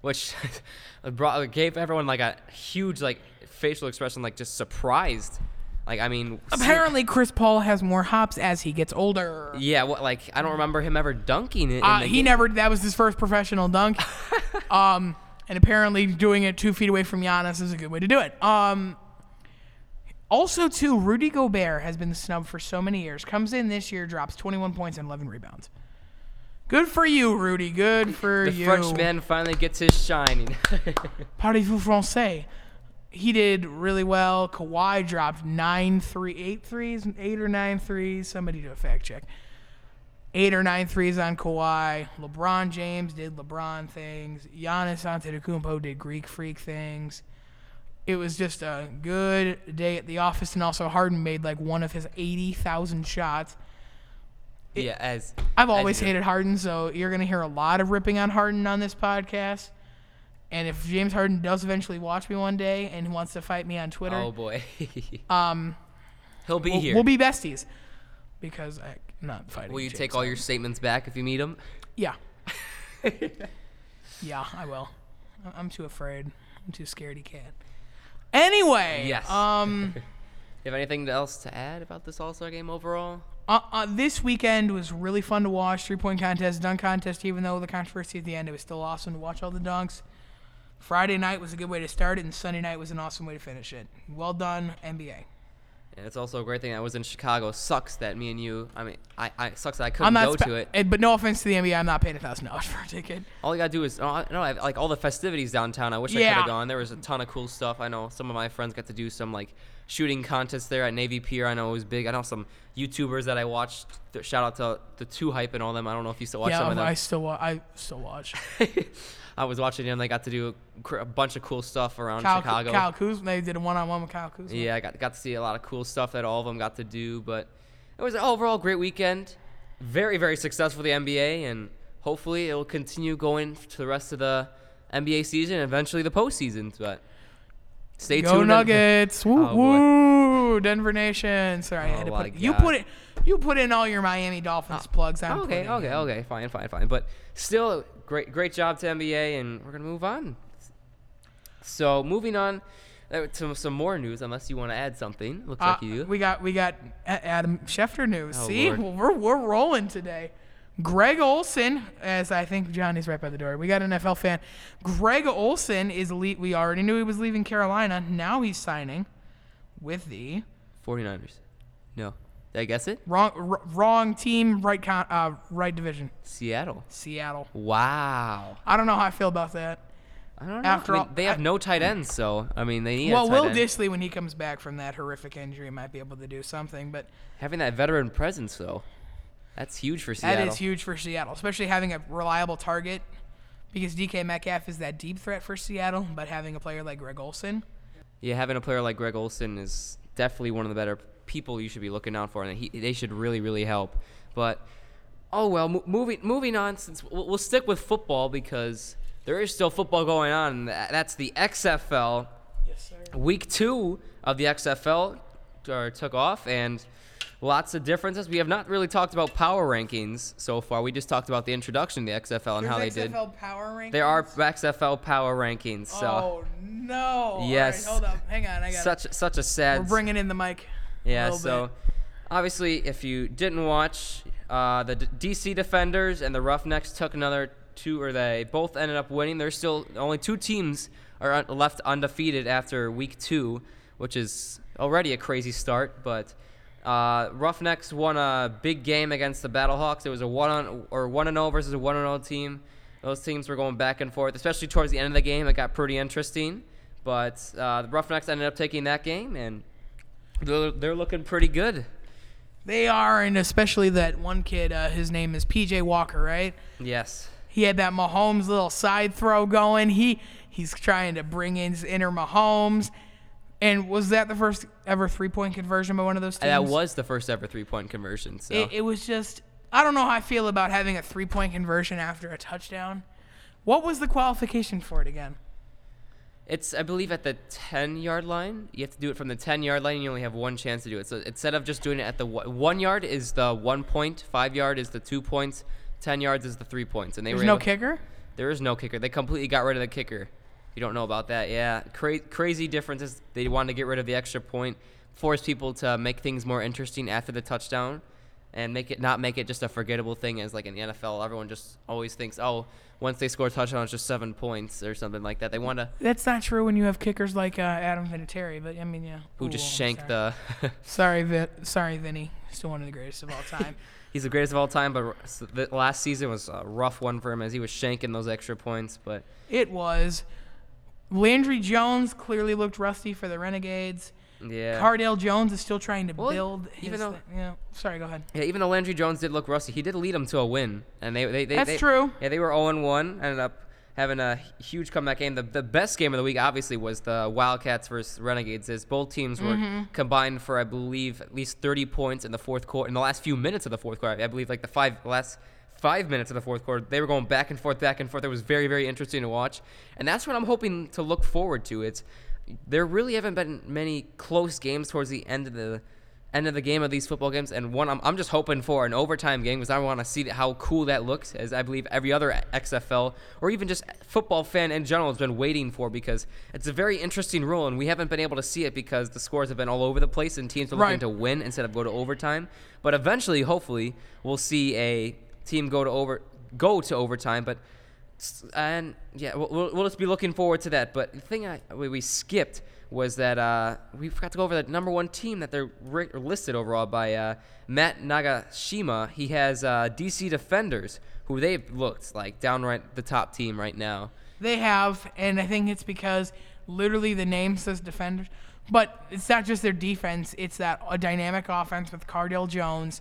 which brought gave everyone like a huge like facial expression, like just surprised. Like I mean, Apparently, Chris Paul has more hops as he gets older. yeah. What like I don't remember him ever dunking it. Uh, he game. never. That was his first professional dunk. um, and apparently, doing it two feet away from Giannis is a good way to do it. Um, also, too, Rudy Gobert has been snubbed for so many years. Comes in this year, drops 21 points and 11 rebounds. Good for you, Rudy. Good for you. The. Frenchman finally gets his shining. Parlez-vous français? He did really well. Kawhi dropped nine three, eight threes, eight or nine threes. Somebody do a fact check. Eight or nine threes on Kawhi. LeBron James did LeBron things. Giannis Antetokounmpo did Greek freak things. It was just a good day at the office, and also Harden made like one of his eighty thousand shots. Yeah, as I've always you- hated Harden, so you're gonna hear a lot of ripping on Harden on this podcast. And if James Harden does eventually watch me one day and wants to fight me on Twitter, Oh boy. um, He'll be we'll, here. we'll be besties because I'm not fighting. Will you James take all your statements back if you meet him? Yeah. yeah, I will. I'm too afraid. I'm too scaredy cat. Anyway, Yes. um, You have anything else to add about this All Star game overall? Uh, uh, this weekend was really fun to watch. Three point contest, dunk contest. Even though the controversy at the end, it was still awesome to watch all the dunks. Friday night was a good way to start it, and Sunday night was an awesome way to finish it. Well done, NBA. And it's also a great thing I was in Chicago. Sucks that me and you. I mean, I, I sucks that I couldn't go spe- to it. eh, but no offense to the NBA, I'm not paying a thousand dollars for a ticket. All you gotta do is, I know, I have, like all the festivities downtown. I wish I could have gone. There was a ton of cool stuff. I know some of my friends got to do some like shooting contests there at Navy Pier. I know it was big. I know some YouTubers that I watched. Shout out to the Two Hype and all them. I don't know if you still watch yeah, some of them. I still wa- I still watch. I was watching them. They got to do a, cr- a bunch of cool stuff around Kyle, Chicago. Kyle Kuzma, they did a one-on-one with Kyle Kuzma. Yeah, I got got to see a lot of cool stuff that all of them got to do, but it was an overall great weekend. Very very successful the NBA, and hopefully it will continue going to the rest of the NBA season, and eventually the postseason. But stay Go tuned. and- Nuggets! Woo Oh, woo! Denver Nation. Sorry, I Oh, had to put it. You put it. You put in all your Miami Dolphins plugs. I'm okay, okay, in. okay, fine, fine, fine. But still, great great job to NBA, and we're gonna move on. So moving on uh, to some more news, unless you want to add something. Looks Uh, like you. we got we got Adam Schefter news. Oh, See, we're we're rolling today. Greg Olsen, as I think Johnny's right by the door. We got an NFL fan. Greg Olsen is le- we already knew he was leaving Carolina. Now he's signing with the 49ers. No. Did I guess it? wrong r- wrong team, right con- uh, right division. Seattle. Seattle. Wow. I don't know how I feel about that. I don't know. After I mean, all- they have I- no tight ends, so I mean they need well, a tight Will end. Dissly, when he comes back from that horrific injury, might be able to do something. But Having that veteran presence, though, that's huge for Seattle. That is huge for Seattle, especially having a reliable target. Because DK Metcalf is that deep threat for Seattle, but having a player like Greg Olsen, Yeah, having a player like Greg Olsen is definitely one of the better people you should be looking out for, and he, they should really, really help. But oh well, mo- moving moving on. Since we'll, we'll stick with football because there is still football going on. and That's the XFL. yes, sir. Week two of the XFL uh, took off, and lots of differences. We have not really talked about power rankings so far. We just talked about the introduction to the XFL and how they did. XFL power rankings. There are XFL power rankings. So Oh no! Yes. Right, hold up. Hang on. I got. such such a sad. We're bringing in the mic. yeah. So bit. obviously, if you didn't watch, uh, the D- DC Defenders and the Roughnecks took another two, or they both ended up winning. There's still only two teams are un- left undefeated after week two, which is already a crazy start. But uh, Roughnecks won a big game against the Battlehawks. It was a one on or one and zero versus a one and zero team. Those teams were going back and forth, especially towards the end of the game. It got pretty interesting. But uh, the Roughnecks ended up taking that game, and they're, they're looking pretty good. They are, and especially that one kid. Uh, his name is PJ Walker, right? Yes. He had that Mahomes little side throw going. He he's trying to bring in his inner Mahomes. And was that the first ever three point conversion by one of those teams? That was the first ever three point conversion. So It, it was just I don't know how I feel about having a three point conversion after a touchdown. What was the qualification for it again? it's I believe at the ten yard line. You have to do it from the ten yard line. and You only have one chance to do it. So instead of just doing it at the one one yard is the one point, five yard is the two points, ten yards is the three points, and they There's were no able- kicker. There is no kicker. They completely got rid of the kicker. You don't know about that, yeah. Cra- crazy differences. They wanted to get rid of the extra point, force people to make things more interesting after the touchdown, and make it not make it just a forgettable thing as like in the NFL. Everyone just always thinks, oh, once they score a touchdown, it's just seven points or something like that. They want to That's not true when you have kickers like uh, Adam Vinatieri. But I mean, yeah. who Ooh, just I'm shank sorry. the. Sorry, Vin. Sorry, Vinny. Still one of the greatest of all time. He's the greatest of all time, but the last season was a rough one for him as he was shanking those extra points. But it was. Landry Jones clearly looked rusty for the Renegades. yeah, Cardale Jones is still trying to Well, build even though- yeah. Sorry, go ahead. Yeah, even though Landry Jones did look rusty, he did lead them to a win, and they they, they That's they- true. Yeah, they were 0 1, ended up having a huge comeback game. The the best game of the week, obviously, was the Wildcats versus Renegades. As both teams were Mm-hmm. combined for, I believe, at least 30 points in the fourth quarter. In the last few minutes of the fourth quarter, I believe, like the five last five minutes of the fourth quarter, they were going back and forth, back and forth. It was very very interesting to watch, and that's what I'm hoping to look forward to. It's there really haven't been many close games towards the end of the end of the game of these football games, and one I'm, I'm just hoping for an overtime game because I want to see how cool that looks, as I believe every other XFL or even just football fan in general has been waiting for because it's a very interesting rule, and we haven't been able to see it because the scores have been all over the place and teams are looking Right. to win instead of go to overtime. But eventually, hopefully, we'll see a team go to over go to overtime, but. And yeah, we'll, we'll, just be looking forward to that. But the thing I, we, we skipped was that uh, we forgot to go over the number one team that they're ri- listed overall by uh, Matt Nagashima. He has uh, DC Defenders, who they've looked like downright the top team right now. They have, and I think it's because literally the name says defenders. But it's not just their defense; it's that a dynamic offense with Cardale Jones.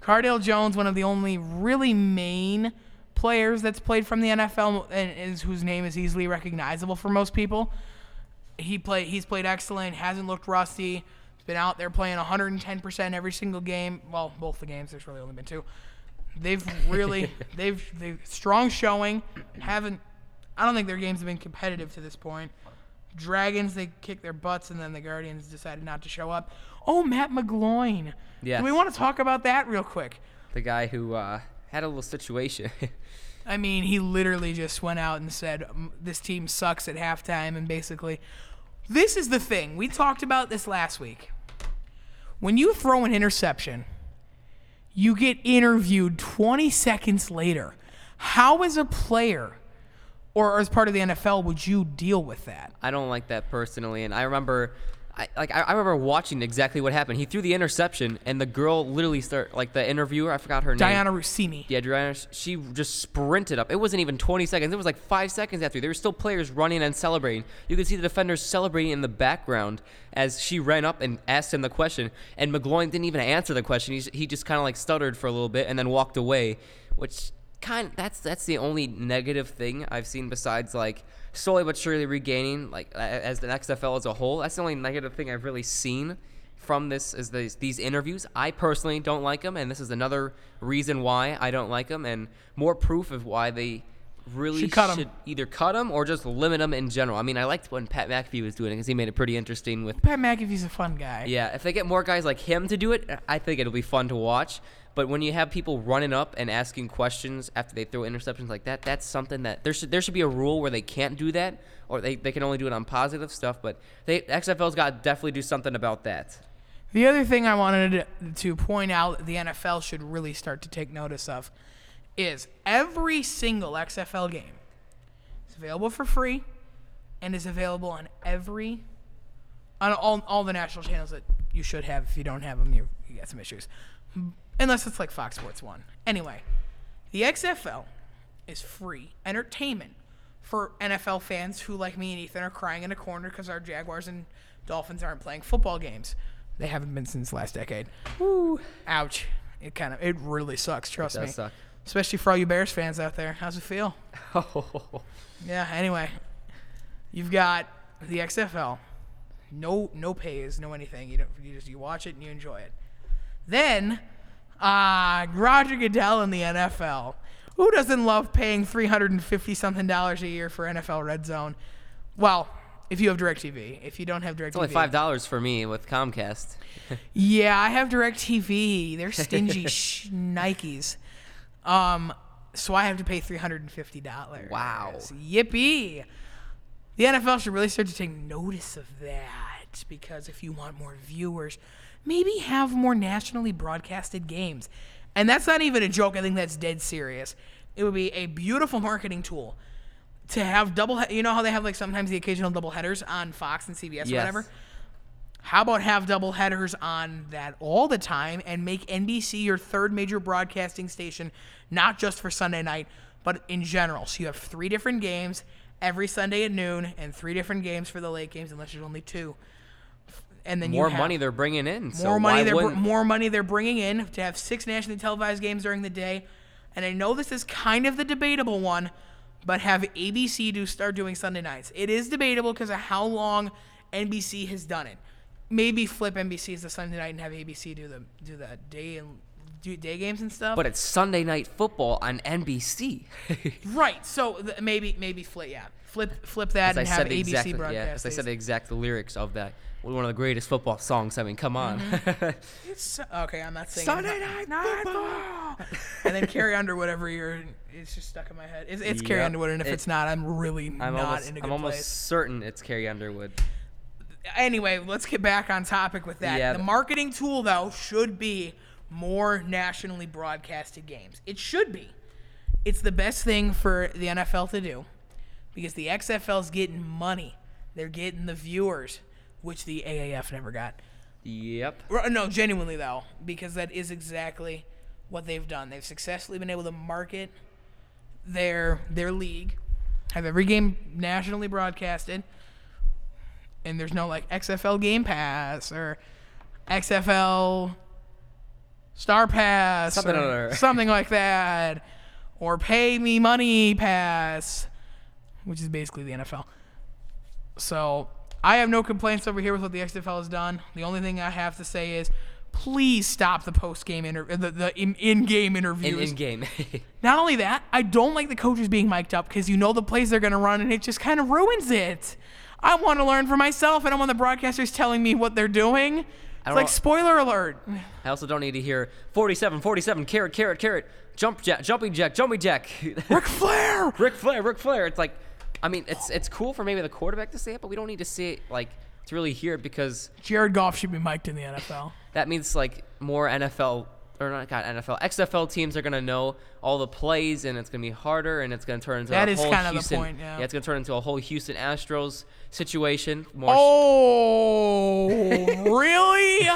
Cardale Jones, one of the only really main players that's played from the NFL, and is whose name is easily recognizable for most people. He play he's played excellent, hasn't looked rusty. He's been out there playing 110% every single game. Well, both the games. There's really only been two. They've really they've they've strong showing. Haven't I don't think their games have been competitive to this point. Dragons they kicked their butts and then the Guardians decided not to show up. Oh, Matt McGloin. Yes. Do we want to talk about that real quick? The guy who uh, had a little situation. I mean, he literally just went out and said, "Mm, This team sucks at halftime. And basically, this is the thing. We talked about this last week. When you throw an interception, you get interviewed 20 seconds later. How, as a player or as part of the NFL, would you deal with that? I don't like that personally, and I remember, I like I, I remember watching exactly what happened. He threw the interception, and the girl literally start like the interviewer. I forgot her name. Dianna Russini. Yeah, Dianna. She just sprinted up. It wasn't even 20 seconds. It was like five seconds after. There were still players running and celebrating. You could see the defenders celebrating in the background as she ran up and asked him the question. And McGloin didn't even answer the question. He, he just kind of like stuttered for a little bit and then walked away, which kind that's that's the only negative thing I've seen besides like slowly but surely regaining like as the XFL as a whole. That's the only negative thing I've really seen from this is these these interviews. I personally don't like them, and this is another reason why I don't like them, and more proof of why they really Should cut 'em. either cut them or just limit them in general. I mean, I liked when Pat McAfee was doing it because he made it pretty interesting with. Pat McAfee's a fun guy. Yeah, if they get more guys like him to do it, I think it'll be fun to watch. But when you have people running up and asking questions after they throw interceptions like that, that's something that there should there should be a rule where they can't do that, or they, they can only do it on positive stuff. But they XFL's got to definitely do something about that. The other thing I wanted to point out the NFL should really start to take notice of is every single XFL game is available for free and is available on every on all, all the national channels that you should have. If you don't have them, you, you got some issues. Unless it's like Fox Sports 1. Anyway, the XFL is free entertainment for NFL fans who, like me and Ethan, are crying in a corner because our Jaguars and Dolphins aren't playing football games. They haven't been since last decade. Woo. Ouch. It kind of, it really sucks, trust does me. suck. Especially for all you Bears fans out there. How's it feel? Oh. Yeah, anyway. You've got the XFL. No no pays, no anything. You don't you just you watch it and you enjoy it. Then uh Roger Goodell in the NFL. Who doesn't love paying three hundred and fifty something dollars a year for NFL Red Zone? Well, if you have DirecTV. If you don't have DirecTV. It's only five dollars for me with Comcast. Yeah, I have DirecTV. They're stingy sh- Nikes. Um, so I have to pay three hundred and fifty dollars. Wow. Yippee! The NFL should really start to take notice of that because if you want more viewers, maybe have more nationally broadcasted games. And that's not even a joke. I think that's dead serious. It would be a beautiful marketing tool to have double. You know how they have like sometimes the occasional double headers on Fox and CBS or whatever. How about have double headers on that all the time and make NBC your third major broadcasting station, not just for Sunday night, but in general? So you have three different games every Sunday at noon and three different games for the late games, unless there's only two. And then More money they're bringing in. so more money they're br- more money they're bringing in to have six nationally televised games during the day. And I know this is kind of the debatable one, but have ABC do start doing Sunday nights. It is debatable because of how long NBC has done it. Maybe flip NBC as the Sunday night and have ABC do the do the day and do day games and stuff. But it's Sunday night football on NBC. right. So th- maybe maybe flip yeah flip flip that As I and have said ABC yeah, broadcast. as I said the exact lyrics of that. One of the greatest football songs. I mean, come on. Mm-hmm. It's, okay, I'm not saying Sunday night football. and then Carrie Underwood every year. It's just stuck in my head. It's, it's Carrie Underwood, and if It- it's not, I'm really I'm not almost, in a I'm almost place. certain it's Carrie Underwood. Anyway, let's get back on topic with that. Yeah, the th- marketing tool, though, should be more nationally broadcasted games. It should be. It's the best thing for the NFL to do because the XFL's getting money. They're getting the viewers, which the AAF never got. Yep. No, genuinely though, because that is exactly what they've done. They've successfully been able to market their their league, have every game nationally broadcasted, and there's no like XFL Game Pass or XFL Star Pass Something or other. something like that, or Pay Me Money Pass, which is basically the NFL. So I have no complaints over here with what the XFL has done. The only thing I have to say is, please stop the post game inter- the, the in, in-game In interviews. in game. Not only that, I don't like the coaches being mic'd up because you know the plays they're gonna run, and it just kind of ruins it. I want to learn for myself. I don't want the broadcasters telling me what they're doing. It's like know- spoiler alert. I also don't need to hear 47, 47, carrot, carrot, carrot, jump jack, jumping jack, jumping jack. Ric Flair. Ric Flair, Ric Flair. It's like, I mean, it's it's cool for maybe the quarterback to say it, but we don't need to see it like to really hear it because Jared Goff should be mic'd in the NFL. that means like more NFL or not God NFL XFL teams are gonna know all the plays and it's gonna be harder and it's gonna turn into That a is whole kind of the Houston, point, yeah. it's gonna turn into a whole Houston Astros situation. More Oh, really?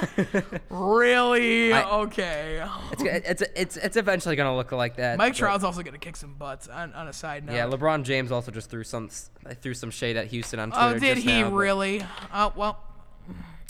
really? I- okay. it's, it's it's it's eventually gonna look like that. Mike Trout's also gonna kick some butts. On, on a side note. Yeah, LeBron James also just threw some threw some shade at Houston on oh, Twitter. Oh, did he now, really? Oh well.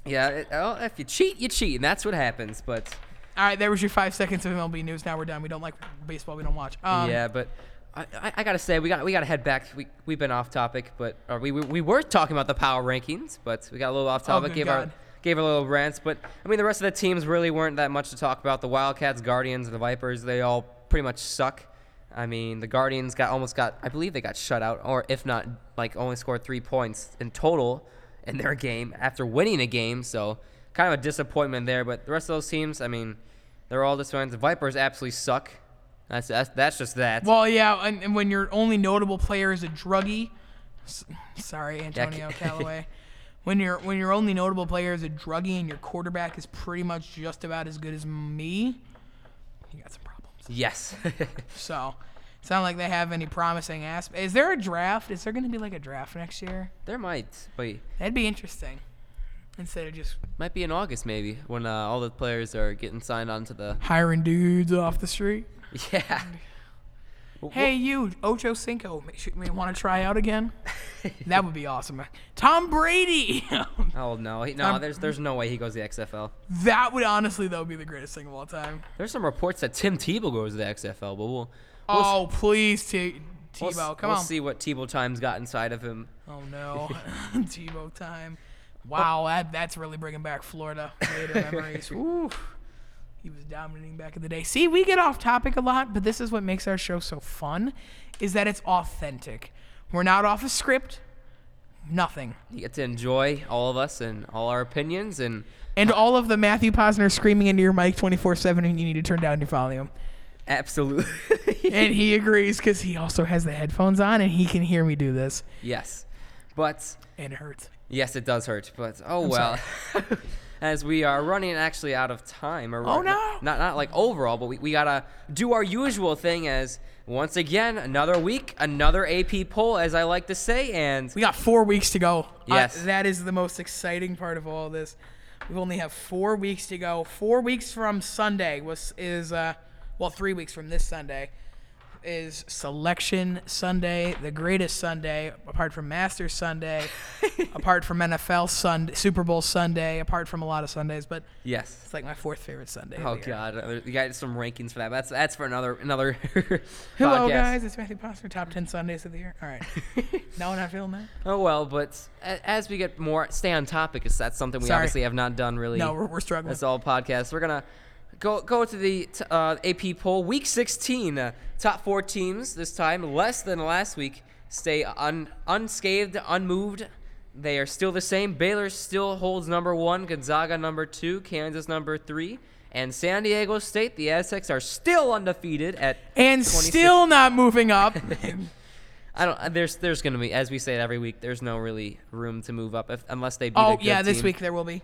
Yeah, it, well, if you cheat, you cheat, and that's what happens. But All right, there was your five seconds of MLB news. Now we're done. We don't like baseball. We don't watch. Um, yeah, but I, I, I gotta say we got we gotta head back. We we've been off topic, but or we, we we were talking about the power rankings, but we got a little off topic. Oh, gave God. our gave our little rants, but I mean the rest of the teams really weren't that much to talk about. The Wildcats, Guardians, and the Vipers, they all pretty much suck. I mean the Guardians got almost got I believe they got shut out, or if not, like only scored three points in total in their game after winning a game. So kind of a disappointment there. But the rest of those teams, I mean, they're all disappointed. The Vipers absolutely suck. That's that's, that's just that. Well, yeah, and, and when your only notable player is a druggie, s- sorry, Antonio ca- Callaway. When your when your only notable player is a druggie and your quarterback is pretty much just about as good as me, you got some problems. yes. So, it's not like they have any promising aspects. Is there a draft? Is there going to be like a draft next year? there might, but That'd be interesting. Instead of just might be in August maybe when uh, all the players are getting signed onto the. hiring dudes off the street. Yeah. Hey, you, Ocho Cinco, should we want to try out again? that would be awesome. Tom Brady. Oh no, he, no. Um, there's there's no way he goes to the XFL. that would honestly, though, be the greatest thing of all time. There's some reports that Tim Tebow goes to the XFL, but we'll. we'll Oh, please, T- we'll, Tebow, come we'll on. see what Tebow times got inside of him. Oh no, Tebow time. Wow, that that's really bringing back Florida later memories. Ooh, he was dominating back in the day. See, we get off topic a lot, but this is what makes our show so fun, is that it's authentic. We're not off a script. Nothing. You get to enjoy all of us and all our opinions and And all of the Matthew Posner screaming into your mic 24 7, and you need to turn down your volume. absolutely. And he agrees because he also has the headphones on and he can hear me do this. yes, but And it hurts. Yes, it does hurt, but oh well. As we are running actually out of time, or Oh, no. not not like overall, but we, we gotta do our usual thing. As once again, another week, another AP poll, as I like to say, and We got four weeks to go. Uh, Yes. that is the most exciting part of all this. We only have four weeks to go. Four weeks from Sunday was is uh well three weeks from this Sunday is selection Sunday, the greatest Sunday, apart from Masters Sunday, apart from NFL Sunday, Super Bowl Sunday, apart from a lot of Sundays, but yes. it's like my fourth favorite Sunday. Oh. God, you got some rankings for that. That's that's for another another. Hello guys, it's Matthew Posner, top ten Sundays of the year. All right, no, we're not feeling that. Oh well, but as we get more, stay on topic. Because that's something we Sorry. obviously have not done really. No, we're, we're struggling. That's all podcasts. We're gonna go go to the uh, AP poll. Week 16, uh, top four teams this time, less than last week, stay un- unscathed, unmoved. They are still the same. Baylor still holds number one, Gonzaga number two, Kansas number three, and San Diego State. The Aztecs are still undefeated at And 26 still not moving up. I don't. There's there's gonna be as we say it every week. There's no really room to move up if, unless they beat a oh yeah, this week there will be.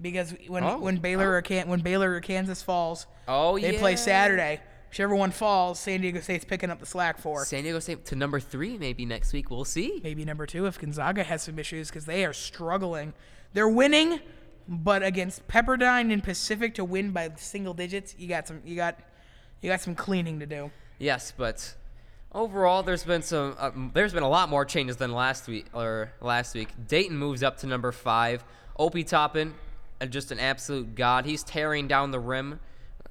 Because when Oh, when Baylor or Can- when Baylor or Kansas falls, Oh they yeah. play Saturday. Whichever one falls, San Diego State's picking up the slack for. San Diego State to number three maybe next week. We'll see. Maybe number two if Gonzaga has some issues because they are struggling. They're winning, but against Pepperdine and Pacific to win by single digits, you got some you got you got some cleaning to do. Yes, but overall, there's been some. Uh, there's been a lot more changes than last week or last week. Dayton moves up to number five. Obi Toppin, just an absolute god. He's tearing down the rim.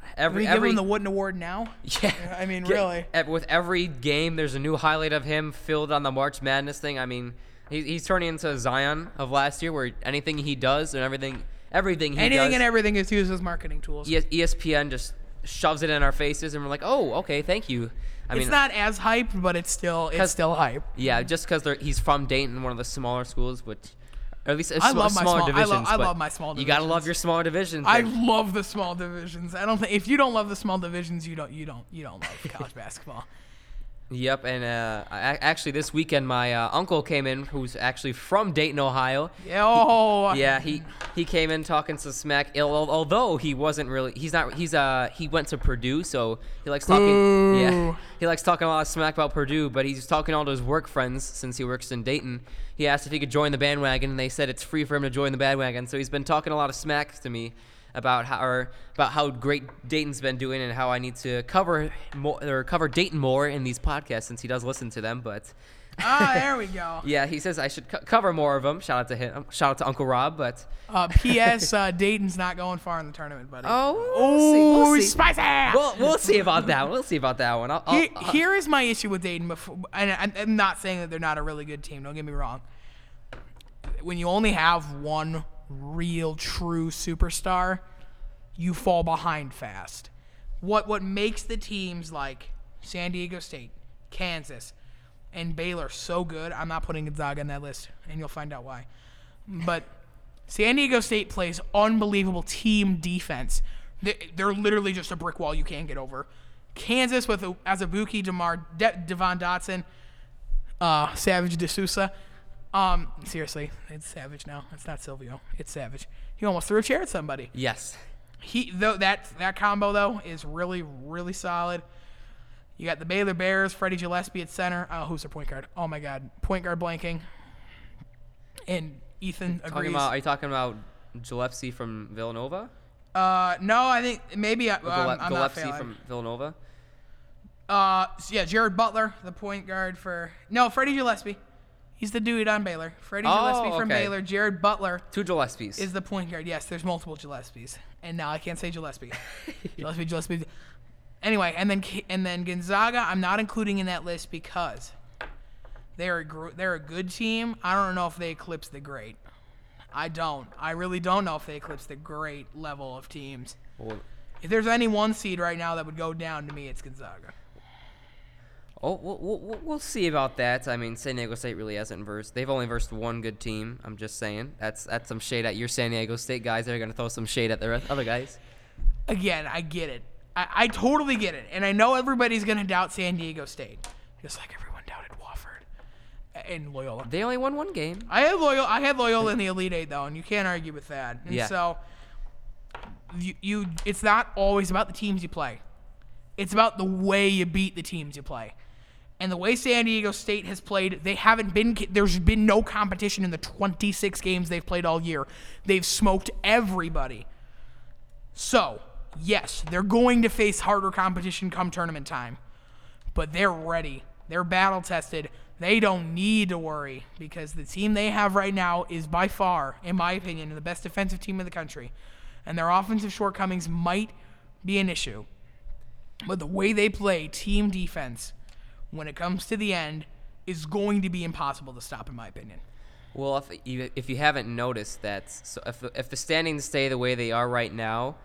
Are Every give every him the Wooden Award now? yeah. I mean, really. With every game, there's a new highlight of him filled on the March Madness thing. I mean, he, he's turning into a Zion of last year, where anything he does and everything, everything he does. Anything does, and everything is used as marketing tools. ES- ESPN just shoves it in our faces, and we're like, oh, okay, thank you. I it's mean, not as hyped, but it's still it's still hype. yeah, just because he's from Dayton, one of the smaller schools, which, or at least a I sm- love my smaller small- I divisions. love- I love my small You gotta love your smaller divisions. I love the small divisions. I don't think if you don't love the small divisions, you don't you don't you don't love college basketball. Yep, and uh, I, actually this weekend my uh, uncle came in, who's actually from Dayton, Ohio. Yeah, oh, Yeah, he he came in talking some smack. Although he wasn't really, he's not. He's uh he went to Purdue, so he likes talking. Yeah, he likes talking a lot of smack about Purdue. But he's talking to all his work friends since he works in Dayton. He asked if he could join the bandwagon, and they said it's free for him to join the bandwagon. So he's been talking a lot of smack to me about how or about how great Dayton's been doing and how I need to cover more or cover Dayton more in these podcasts since he does listen to them. But ah, there we go. yeah, he says I should co- cover more of them. Shout out to him. Shout out to Uncle Rob. But Uh, P.S. Uh, Dayton's not going far in the tournament, buddy. Oh, we'll see, we'll see. spicy! we'll, we'll see about that. We'll see about that one. I'll, I'll, Here, here is my issue with Dayton. Before, and I'm not saying that they're not a really good team. Don't get me wrong. When you only have one real, true superstar, you fall behind fast. What what makes the teams like San Diego State, Kansas, and Baylor so good? I'm not putting Gonzaga in that list, and you'll find out why. But San Diego State plays unbelievable team defense. They- They're literally just a brick wall you can't get over. Kansas with a, Azubuike, Demar, De- Devon Dotson, uh, Savage De Sousa. Um, seriously, it's Savage now. It's not Silvio. It's Savage. He almost threw a chair at somebody. yes. He though that that combo though is really really solid. You got the Baylor Bears, Freddie Gillespie at center. Oh, who's their point guard? Oh my God, point guard blanking. And Ethan Talking agrees. about, are you talking about Gillespie from Villanova? Uh, no, I think maybe I, um, Gille- I'm not Gillespie failing. from Villanova? Uh, so yeah, Jared Butler, the point guard for no Freddie Gillespie. He's the dude on Baylor. Freddie Oh, Gillespie from okay. Baylor. Jared Butler Two Gillespies. is the point guard. Yes, there's multiple Gillespies, and now I can't say Gillespie. Gillespie, Gillespie. Anyway, and then and then Gonzaga, I'm not including in that list because they're a gr- they're a good team. I don't know if they eclipse the great. I don't. I really don't know if they eclipse the great level of teams. Well, If there's any one seed right now that would go down to me, it's Gonzaga. Oh, we'll, we'll, we'll see about that. I mean, San Diego State really hasn't versed. They've only versed one good team. I'm just saying. That's that's some shade at your San Diego State guys. They're going to throw some shade at the rest, other guys. Again, I get it. I, I totally get it. And I know everybody's going to doubt San Diego State, just like everyone doubted Wofford and Loyola. They only won one game. I had Loyola, I had Loyola in the Elite Eight, though, and you can't argue with that. And Yeah. so, you, you, it's not always about the teams you play. It's about the way you beat the teams you play. And the way San Diego State has played, they haven't been. There's been no competition in the 26 games they've played all year. They've smoked everybody. So, yes, they're going to face harder competition come tournament time. But they're ready. They're battle tested. They don't need to worry because the team they have right now is by far, in my opinion, the best defensive team in the country. And their offensive shortcomings might be an issue. But the way they play team defense when it comes to the end is going to be impossible to stop, in my opinion. Well, if you if you haven't noticed that, so if the, if the standings stay the way they are right now,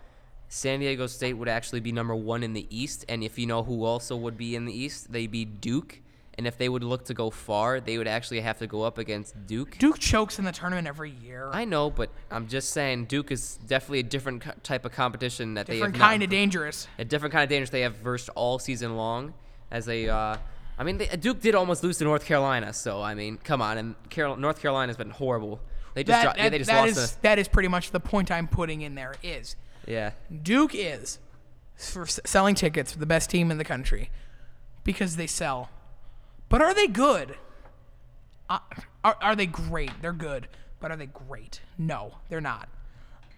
San Diego State would actually be number one in the East, and if you know who also would be in the East, they'd be Duke. And if they would look to go far, they would actually have to go up against Duke. Duke chokes in the tournament every year. I know, but I'm just saying Duke is definitely a different co- type of competition that Different they have kind not- of dangerous. a different kind of dangerous they have versed all season long. As they, uh, I mean, they, Duke did almost lose to North Carolina, so I mean, come on, and Carol, North Carolina's been horrible. They just, That, yeah, that- they just that lost. is that is pretty much the point I'm putting in there. Is yeah, Duke is for s- selling tickets for the best team in the country because they sell. But are they good? Uh, are, are they great? They're good. But are they great? No, they're not.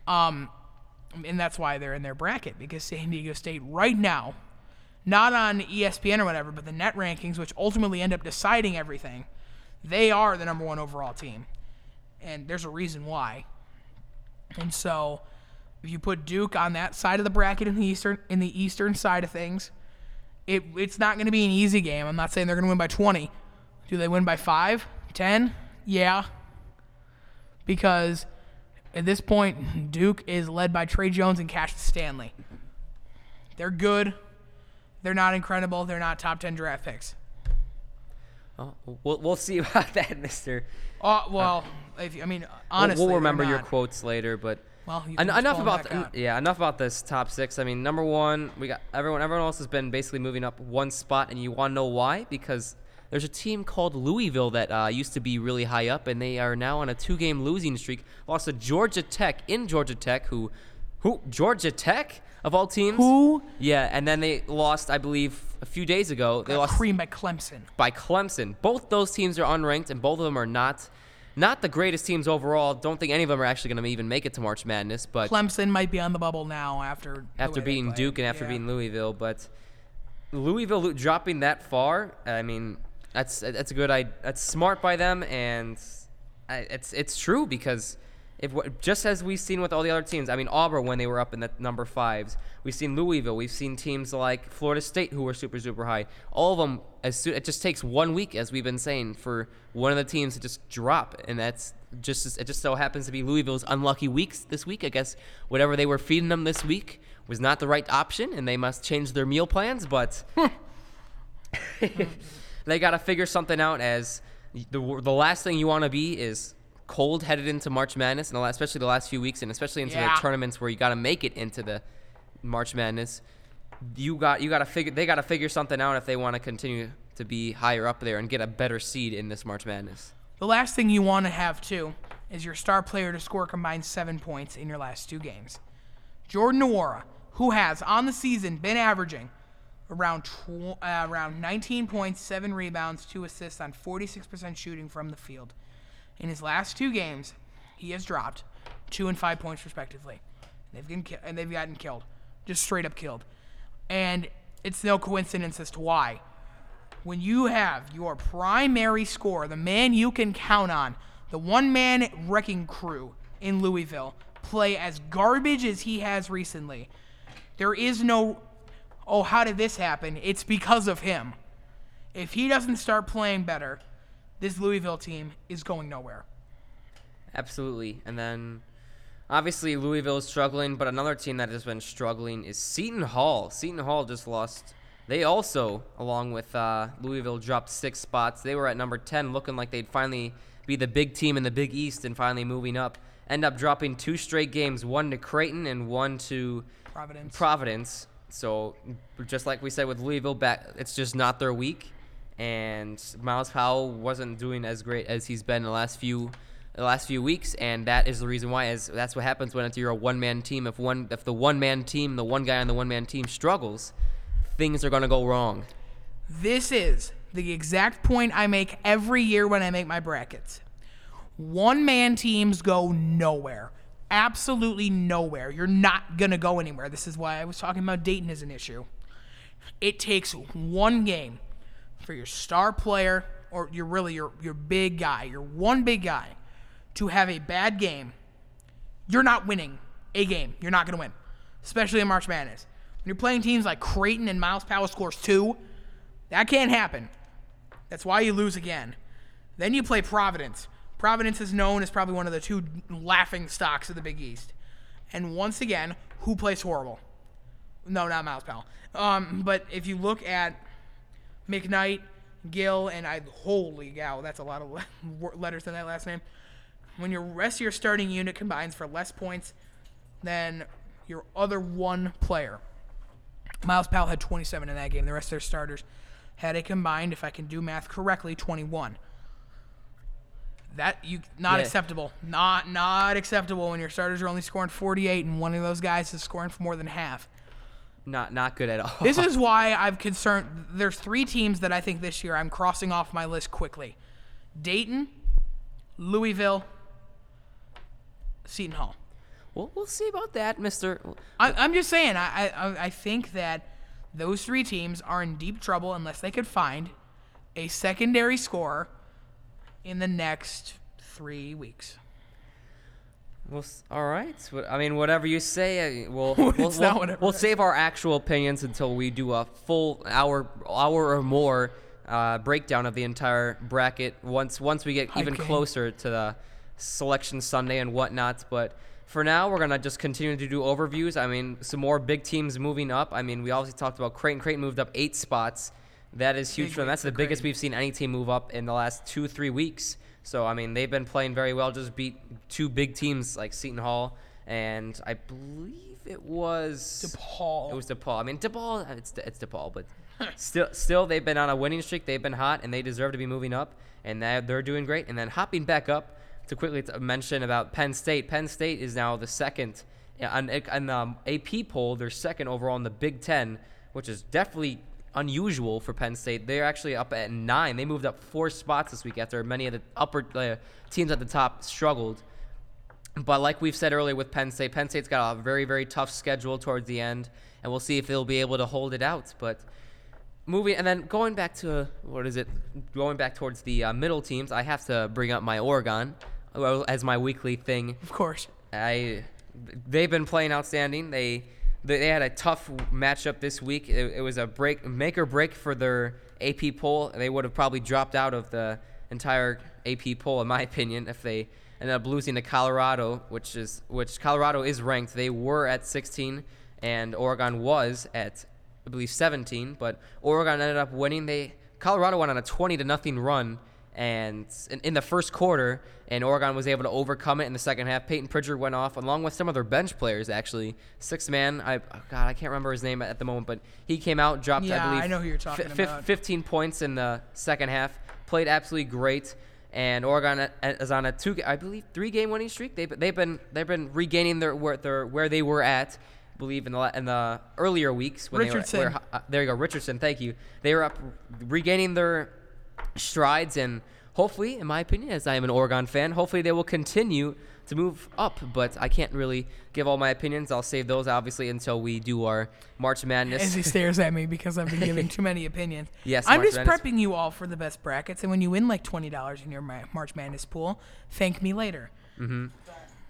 Um, and that's why they're in their bracket because San Diego State right now, not on ESPN or whatever, but the net rankings, which ultimately end up deciding everything, they are the number one overall team, and there's a reason why. And so, if you put Duke on that side of the bracket in the eastern in the eastern side of things, it it's not going to be an easy game. I'm not saying they're going to win by 20. Do they win by 5, 10? Yeah. Because at this point, Duke is led by Tre Jones and Cash Stanley. They're good. They're not incredible. They're not top 10 draft picks. oh, we'll we'll see about that, Mister. Uh, well, if you- I mean, We'll- honestly, we'll they're remember your quotes later, but Well, you En- just enough about the, yeah enough about this top six. I mean, number one, we got everyone. Everyone else has been basically moving up one spot, and you want to know why? Because there's a team called Louisville that uh, used to be really high up, and they are now on a two-game losing streak. Lost to Georgia Tech in Georgia Tech, who, who Georgia Tech of all teams. Who Yeah, and then they lost, I believe, a few days ago. They lost creamed by Clemson? by Clemson. Both those teams are unranked, and both of them are not not the greatest teams overall. Don't think any of them are actually going to even make it to March Madness, but Clemson might be on the bubble now after after beating. Duke and after Yeah. beating Louisville. But Louisville dropping that far, I mean, that's that's a good. I that's smart by them, and I, it's it's true because if just as we've seen with all the other teams, I mean Auburn when they were up in the number fives, we've seen Louisville, we've seen teams like Florida State who were super super high. All of them, as soon it just takes one week, as we've been saying, for one of the teams to just drop, and that's just it just so happens to be Louisville's unlucky weeks this week. I guess whatever they were feeding them this week was not the right option, and they must change their meal plans, but. they got to figure something out as the, the last thing you want to be is cold headed into March Madness, and especially the last few weeks, and especially into Yeah. the tournaments where you got to make it into the March Madness. You got you got to figure they got to figure something out if they want to continue to be higher up there and get a better seed in this March Madness. The last thing you want to have too is your star player to score combined seven points in your last two games. Jordan Nwora, who has on the season been averaging around tw- uh, around 19 points, seven rebounds, two assists on 46% shooting from the field. In his last two games, he has dropped two and five points respectively. They've been ki- and they've gotten killed, just straight up killed. And it's no coincidence as to why when you have your primary scorer, the man you can count on, the one man wrecking crew in Louisville, play as garbage as he has recently, there is no, oh, how did this happen? It's because of him. If he doesn't start playing better, this Louisville team is going nowhere. Absolutely. And then obviously Louisville is struggling, but another team that has been struggling is Seton Hall. Seton Hall just lost. They also, along with uh, Louisville, dropped six spots. They were at number 10, looking like they'd finally be the big team in the Big East and finally moving up. End up dropping two straight games, one to Creighton and one to Providence. Providence. So just like we said with Louisville, back it's just not their week, and Myles Powell wasn't doing as great as he's been the last few the last few weeks, and that is the reason why. Is that's what happens when you're a one man team. If one if the one man team, the one guy on the one man team struggles, things are gonna go wrong. This is the exact point I make every year when I make my brackets. One man teams go nowhere. Absolutely nowhere. You're not going to go anywhere. This is why I was talking about Dayton as an issue. It takes one game for your star player or you're really your your big guy, your one big guy to have a bad game. You're not winning a game. You're not going to win, especially in March Madness. When you're playing teams like Creighton and Myles Powell scores 2, that can't happen. That's why you lose again. Then you play Providence. Providence is known as probably one of the two laughing stocks of the Big East. And once again, who plays horrible? No, not Myles Powell. Um, but if you look at McKnight, Gill, and I holy cow, that's a lot of letters in that last name. When your rest of your starting unit combines for less points than your other one player, Myles Powell had 27 in that game. The rest of their starters had a combined, if I can do math correctly, 21. That you not Yeah. acceptable. Not not acceptable when your starters are only scoring 48 and one of those guys is scoring for more than half. Not not good at all. This is why I've concerned. There's three teams that I think this year I'm crossing off my list quickly: Dayton, Louisville, Seton Hall. Well, we'll see about that, Mister. I, I'm just saying. I, I I think that those three teams are in deep trouble unless they could find a secondary scorer in the next three weeks. Well, s- all right. I mean, whatever you say, uh, we'll we'll, we'll, we'll save our actual opinions until we do a full hour hour or more uh, breakdown of the entire bracket once once we get even Okay. closer to the selection Sunday and whatnot. But for now, we're gonna just continue to do overviews. I mean, some more big teams moving up. I mean, we obviously talked about Creighton. Creighton moved up eight spots. That is huge Big for them. That's the biggest we've seen any team move up in the last two three weeks. So I mean, they've been playing very well. Just beat two big teams like Seton Hall and I believe it was DePaul. It was DePaul. I mean, DePaul. Uh, it's it's DePaul, but still still they've been on a winning streak. They've been hot and they deserve to be moving up, and they're, they're doing great. And then hopping back up to quickly to mention about Penn State. Penn State is now the second yeah, on, on um, the AP poll. They're second overall in the Big Ten, which is definitely unusual for Penn State. They're actually up at nine. They moved up four spots this week after many of the upper uh, teams at the top struggled. But like we've said earlier with Penn State, Penn State's got a very, very tough schedule towards the end, and we'll see if they'll be able to hold it out. But moving and then going back to what is it? Going back towards the uh, middle teams, I have to bring up my Oregon well, as my weekly thing. of course. I they've been playing outstanding. They they had a tough matchup this week. It, it was a break make or break for their AP poll. They would have probably dropped out of the entire AP poll, in my opinion, if they ended up losing to Colorado, which is which Colorado is ranked. They were at 16, and Oregon was at I believe 17, but Oregon ended up winning. They Colorado went on a 20 to nothing run and in, in the first quarter, and Oregon was able to overcome it in the second half. Payton Pritchard went off along with some of their bench players. Actually, six man. I oh God, I can't remember his name at the moment, but he came out, dropped. Yeah, I believe I know who you're talking fif- about. 15 points in the second half. Played absolutely great, and Oregon uh, is on a two, I believe, three game winning streak. They've they've been they've been regaining their where their where they were at. I believe in the la- in the earlier weeks when Richardson. they were, were uh, there you go Richardson. Thank you. They were up regaining their strides and hopefully, in my opinion, as I am an Oregon fan, hopefully they will continue to move up. But I can't really give all my opinions. I'll save those obviously until we do our March Madness. As he stares at me because I've been giving too many opinions. Yes, I'm March just Madness. prepping you all for the best brackets, and when you win like twenty dollars in your March Madness pool, thank me later. Mm-hmm.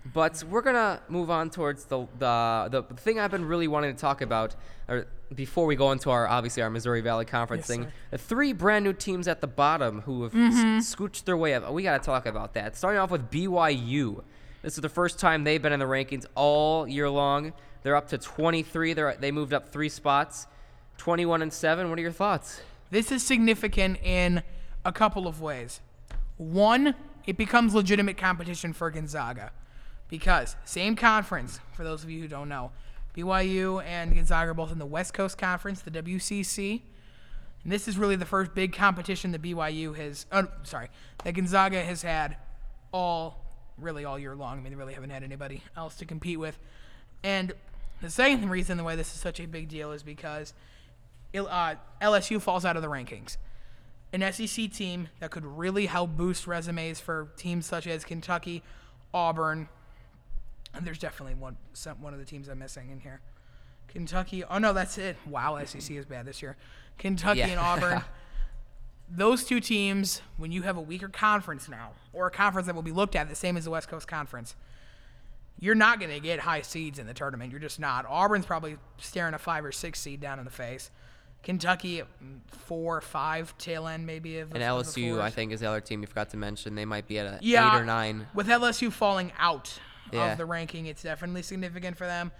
But we're gonna move on towards the the the thing I've been really wanting to talk about, or before we go into our obviously our Missouri Valley Conference Yes, thing. sir. Mm-hmm. The three brand new teams at the bottom who have s- scooched their way up. We gotta talk about that. Starting off with BYU. This is the first time they've been in the rankings all year long. They're up to 23. They're they moved up three spots. 21 and seven. What are your thoughts? This is significant in a couple of ways. One, it becomes legitimate competition for Gonzaga because same conference. For those of you who don't know, BYU and Gonzaga are both in the West Coast Conference, the WCC. And this is really the first big competition that BYU has. Uh, sorry, that Gonzaga has had all really all year long. I mean, they really haven't had anybody else to compete with. And the second reason why this is such a big deal is because uh, LSU falls out of the rankings. An SEC team that could really help boost resumes for teams such as Kentucky, Auburn, and there's definitely one some, one of the teams I'm missing in here. Kentucky. Oh no, that's it. Wow, SEC is bad this year. Kentucky Yeah. and Auburn. Those two teams, when you have a weaker conference now, or a conference that will be looked at the same as the West Coast Conference, you're not going to get high seeds in the tournament. You're just not. Auburn's probably staring a five or six seed down in the face. Kentucky, four or five tail end maybe of And LSU, I think, is the other team you forgot to mention. They might be at a yeah, eight or nine. With LSU falling out, Yeah. of the ranking. It's definitely significant for them.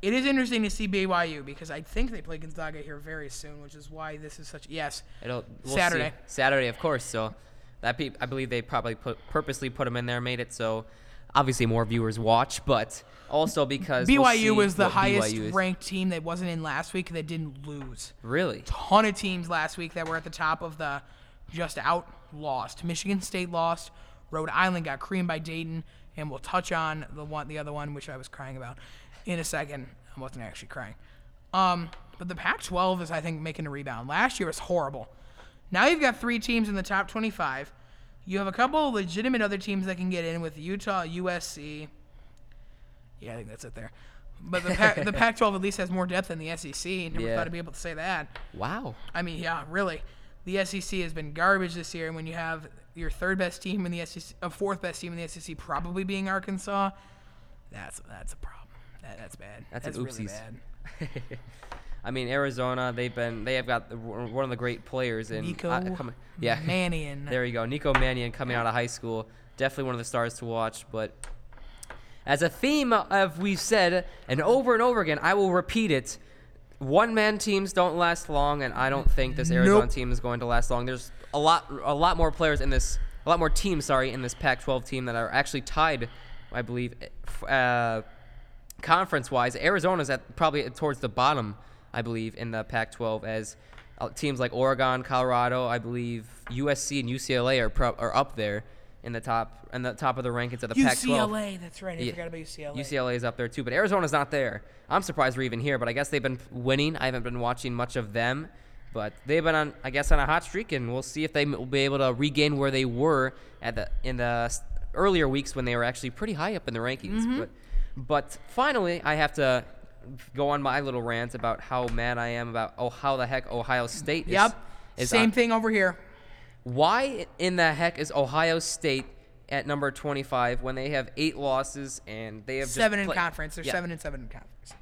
It is interesting to see BYU because I think they play Gonzaga here very soon, which is why this is such yes. It'll we'll Saturday. See. Saturday, of course. So that pe- I believe they probably put purposely put them in there, made it so obviously more viewers watch, but also because we'll BYU see was the highest ranked team that wasn't in last week that didn't lose. Really? Ton of teams last week that were at the top of the just out lost. Michigan State lost. Rhode Island got creamed by Dayton, and we'll touch on the one, the other one, which I was crying about in a second. I wasn't actually crying. Um, but the Pac-12 is, I think, making a rebound. Last year was horrible. Now you've got three teams in the top 25. You have a couple of legitimate other teams that can get in with Utah, USC. Yeah, I think that's it there. But the Pac- the Pac-12 at least has more depth than the SEC. Never Yeah. thought I'd be able to say that. Wow. I mean, yeah, really. The SEC has been garbage this year, and when you have your third best team in the SEC, a fourth best team in the SEC, probably being Arkansas, that's that's a problem. That, that's bad. That's an really bad. I mean, Arizona, they've been they have got the, one of the great players in Nico uh, coming- yeah. Mannion. There you go. Nico Mannion coming out of high school. Definitely one of the stars to watch. But as a theme of we've said, and over and over again, I will repeat it. One man teams don't last long, and I don't think this Arizona Nope. team is going to last long. There's a lot a lot more players in this a lot more teams, sorry, in this Pac 12 team that are actually tied, I believe, uh, conference wise. Arizona's at probably towards the bottom, I believe, in the Pac 12 as uh, teams like Oregon, Colorado, I believe USC and UCLA are pro- are up there in the top in the top of the rankings of the Pac 12. UCLA. That's right. I Yeah. forgot about UCLA. UCLA is up there too, but Arizona's not there. I'm surprised we're even here, but I guess they've been winning. I haven't been watching much of them, but they've been on, I guess, on a hot streak, and we'll see if they will be able to regain where they were at the in the earlier weeks when they were actually pretty high up in the rankings. Mm-hmm. But but finally, I have to go on my little rant about how mad I am about oh how the heck Ohio State is. Yep. is Same on- thing over here. why in the heck is Ohio State at number 25 when they have eight losses and they have just Seven in play- conference. They're Yeah. seven and seven in conference.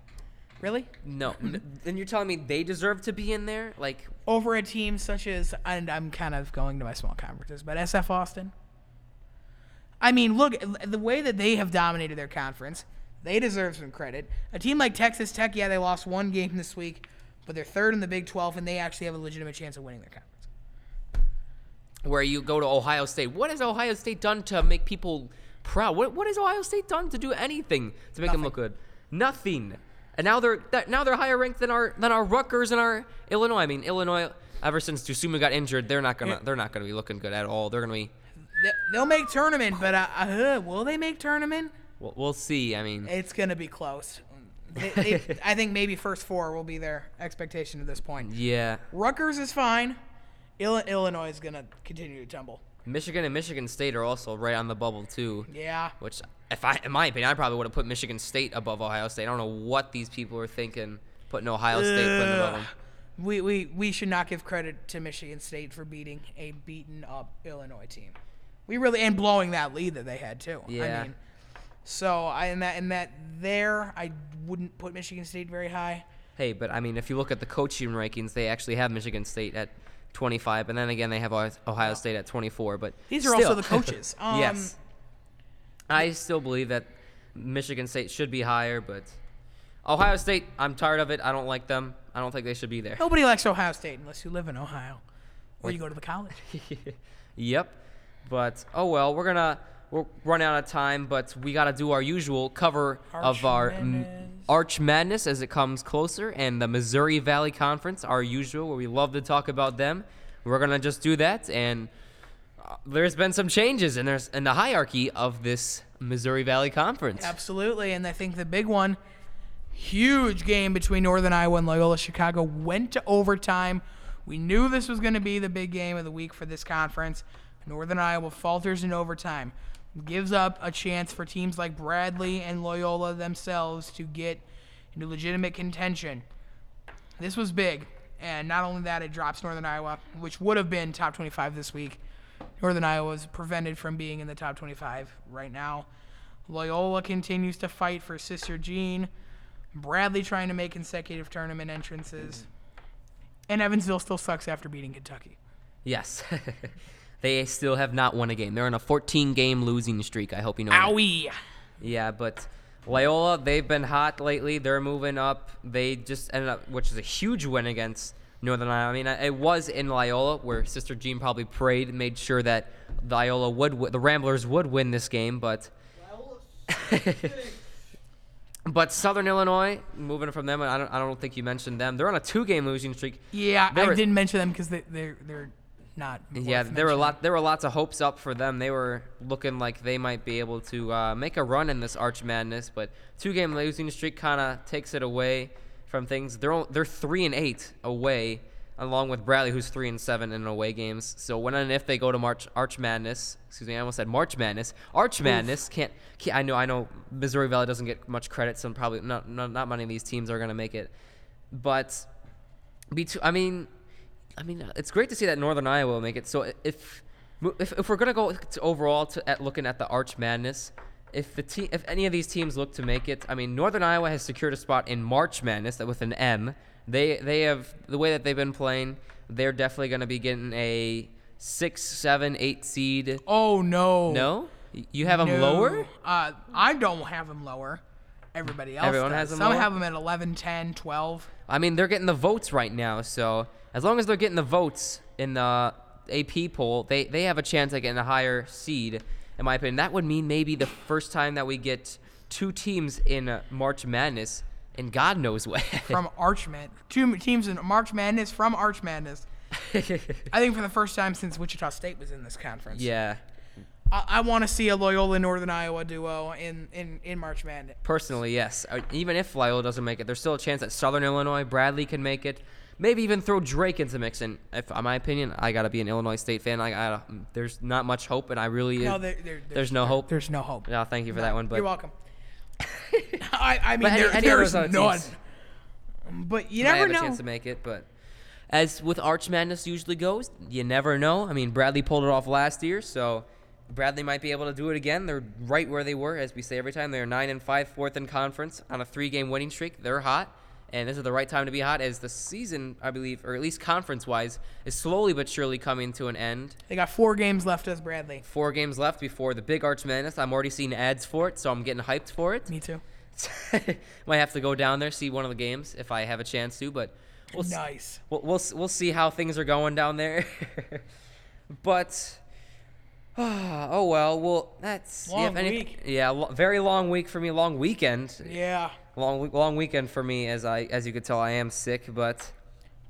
Really? No, then you're telling me they deserve to be in there? Like, Over a team such as, and I'm kind of going to my small conferences, but SF Austin. I mean, look, the way that they have dominated their conference, they deserve some credit. A team like Texas Tech, yeah, they lost one game this week, but they're third in the Big 12, and they actually have a legitimate chance of winning their conference. where you go to Ohio State. What has Ohio State done to make people proud? What what has Ohio State done to do anything to make them look good? Nothing. And now they're that, now they're higher ranked than our than our Rutgers and our Illinois. I mean, Illinois. Ever since Dosunmu got injured, they're not gonna they're not gonna be looking good at all. They're gonna be. They- They'll make tournament, but uh, uh, will they make tournament? We'll, we'll see. I mean, It's going to be close. They, they, I think maybe first four will be their expectation at this point. yeah. Rutgers is fine. Illinois is going to continue to tumble. Michigan and Michigan State are also right on the bubble too. Yeah. Which, if I, in my opinion, I probably would have put Michigan State above Ohio State. I don't know what these people are thinking, putting Ohio State putting above them. We, we, we should not give credit to Michigan State for beating a beaten up Illinois team. We really and blowing that lead that they had too. Yeah. I mean, so I in that in that there I wouldn't put Michigan State very high. Hey, but I mean, if you look at the coaching rankings, they actually have Michigan State at 25, and then again they have Ohio- State at 24. But These are still. also the coaches. Um, yes, I still believe that Michigan State should be higher, but Ohio State, I'm tired of it. I don't like them. I don't think they should be there. Nobody likes Ohio State unless you live in Ohio or you go to the college. yep. But oh well, we're gonna we're running out of time, but we gotta do our usual cover of Arch our m- Madness. Arch Madness as it comes closer, and the Missouri Valley Conference, our usual, where we love to talk about them. We're gonna just do that, and uh, there's been some changes in there's in the hierarchy of this Missouri Valley Conference. Absolutely, and I think the big one, huge game between Northern Iowa and Loyola Chicago went to overtime. We knew this was going to be the big game of the week for this conference. Northern Iowa falters in overtime, gives up a chance for teams like Bradley and Loyola themselves to get into legitimate contention. This was big, and not only that, it drops Northern Iowa, which would have been top 25 this week. Northern Iowa is prevented from being in the top 25 right now. Loyola continues to fight for Sister Jean. Bradley trying to make consecutive tournament entrances. And Evansville still sucks after beating Kentucky. Yes. they still have not won a game. They're on a 14 game losing streak. I hope you know. that. Owie! Yeah, but Loyola, they've been hot lately. They're moving up. They just ended up, which is a huge win against Northern Iowa. I mean, it was in Loyola where Sister Jean probably prayed and made sure that Loyola would, the Ramblers would win this game, but. But Southern Illinois, moving from them, I don't, I don't think you mentioned them. They're on a two-game losing streak. Yeah, They I didn't mention them because they, they're they're not. Yeah, there were a lot. There were lots of hopes up for them. They were looking like they might be able to uh, make a run in this Arch Madness, but two-game losing streak kind of takes it away from things. They're on- they're three and eight away, along with Bradley, who's three and seven in away games. So when and if they go to March Arch Madness, excuse me, I almost said March Madness. Arch Madness can't, can't. I know. I know. Missouri Valley doesn't get much credit, so probably not not, not many of these teams are going to make it, but. Be too, I mean, I mean, it's great to see that Northern Iowa will make it. So if if, if we're gonna go to overall to at looking at the Arch Madness, if the te- if any of these teams look to make it, I mean, Northern Iowa has secured a spot in March Madness that with an M. They they have the way that they've been playing. They're definitely gonna be getting a six, seven, eight seed. Oh no. No, you have them No. lower. Uh, I don't have them lower. Everybody else Everyone does. has 'em Some lower? have them at 11, 10, 12. I mean, they're getting the votes right now, so as long as they're getting the votes in the AP poll, they, they have a chance at getting a higher seed, in my opinion. That would mean maybe the first time that we get two teams in March Madness, in God knows when. from Arch Madness. Two teams in March Madness from Arch Madness. I think for the first time since Wichita State was in this conference. yeah, I, I want to see a Loyola Northern Iowa duo in, in, in March Madness. personally, yes. Even if Loyola doesn't make it, there's still a chance that Southern Illinois, Bradley can make it. Maybe even throw Drake into the mix. And if, in my opinion, I gotta be an Illinois State fan. I, I there's not much hope, and I really No, there, there, there's, there's no hope. There's no hope. No, thank you for that one. But You're welcome. I, I mean, any- there, any there's none. teams But you never have a know. chance to make it. But as with Arch Madness usually goes, you never know. I mean, Bradley pulled it off last year, so Bradley might be able to do it again. They're right where they were, as we say every time. They're nine and five, fourth in conference on a three-game winning streak. They're hot, and this is the right time to be hot, as the season, I believe, or at least conference-wise, is slowly but surely coming to an end. They got four games left as Bradley. Four games left before the big Arch Madness. I'm already seeing ads for it, so I'm getting hyped for it. Me too. Might have to go down there see one of the games if I have a chance to, but we'll s- Nice. we'll, we'll we'll see how things are going down there. but oh well, well that's Long any- week. Yeah, lo- very long week for me. Long weekend. Yeah. Long long weekend for me, as I as you could tell, I am sick. But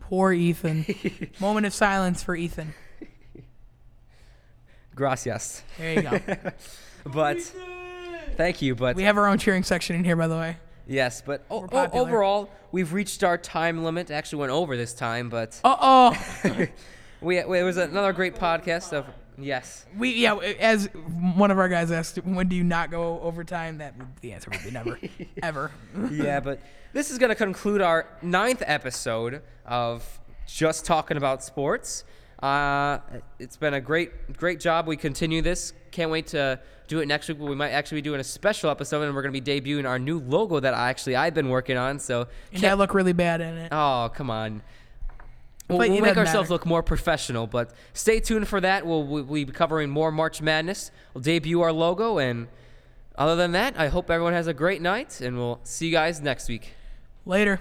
Poor Ethan. Moment of silence for Ethan. gracias. There you go. But thank you. But we have our own cheering section in here, by the way. yes, but o- We're o- overall, we've reached our time limit. Actually, went over this time, but Uh oh. we, we it was another great podcast of yes. we yeah. As one of our guys asked, when do you not go overtime? That would, the answer would be never, ever. yeah, but this is going to conclude our ninth episode of just talking about sports. Uh, it's been a great, great job. We continue this. Can't wait to do it next week. We might actually be doing a special episode, and we're going to be debuting our new logo that I actually I've been working on. So, And I look really bad in it. oh come on. We'll, we'll make ourselves matter. look more professional, but stay tuned for that. We'll, we'll be covering more March Madness. We'll debut our logo, and other than that, I hope everyone has a great night, and we'll see you guys next week. Later.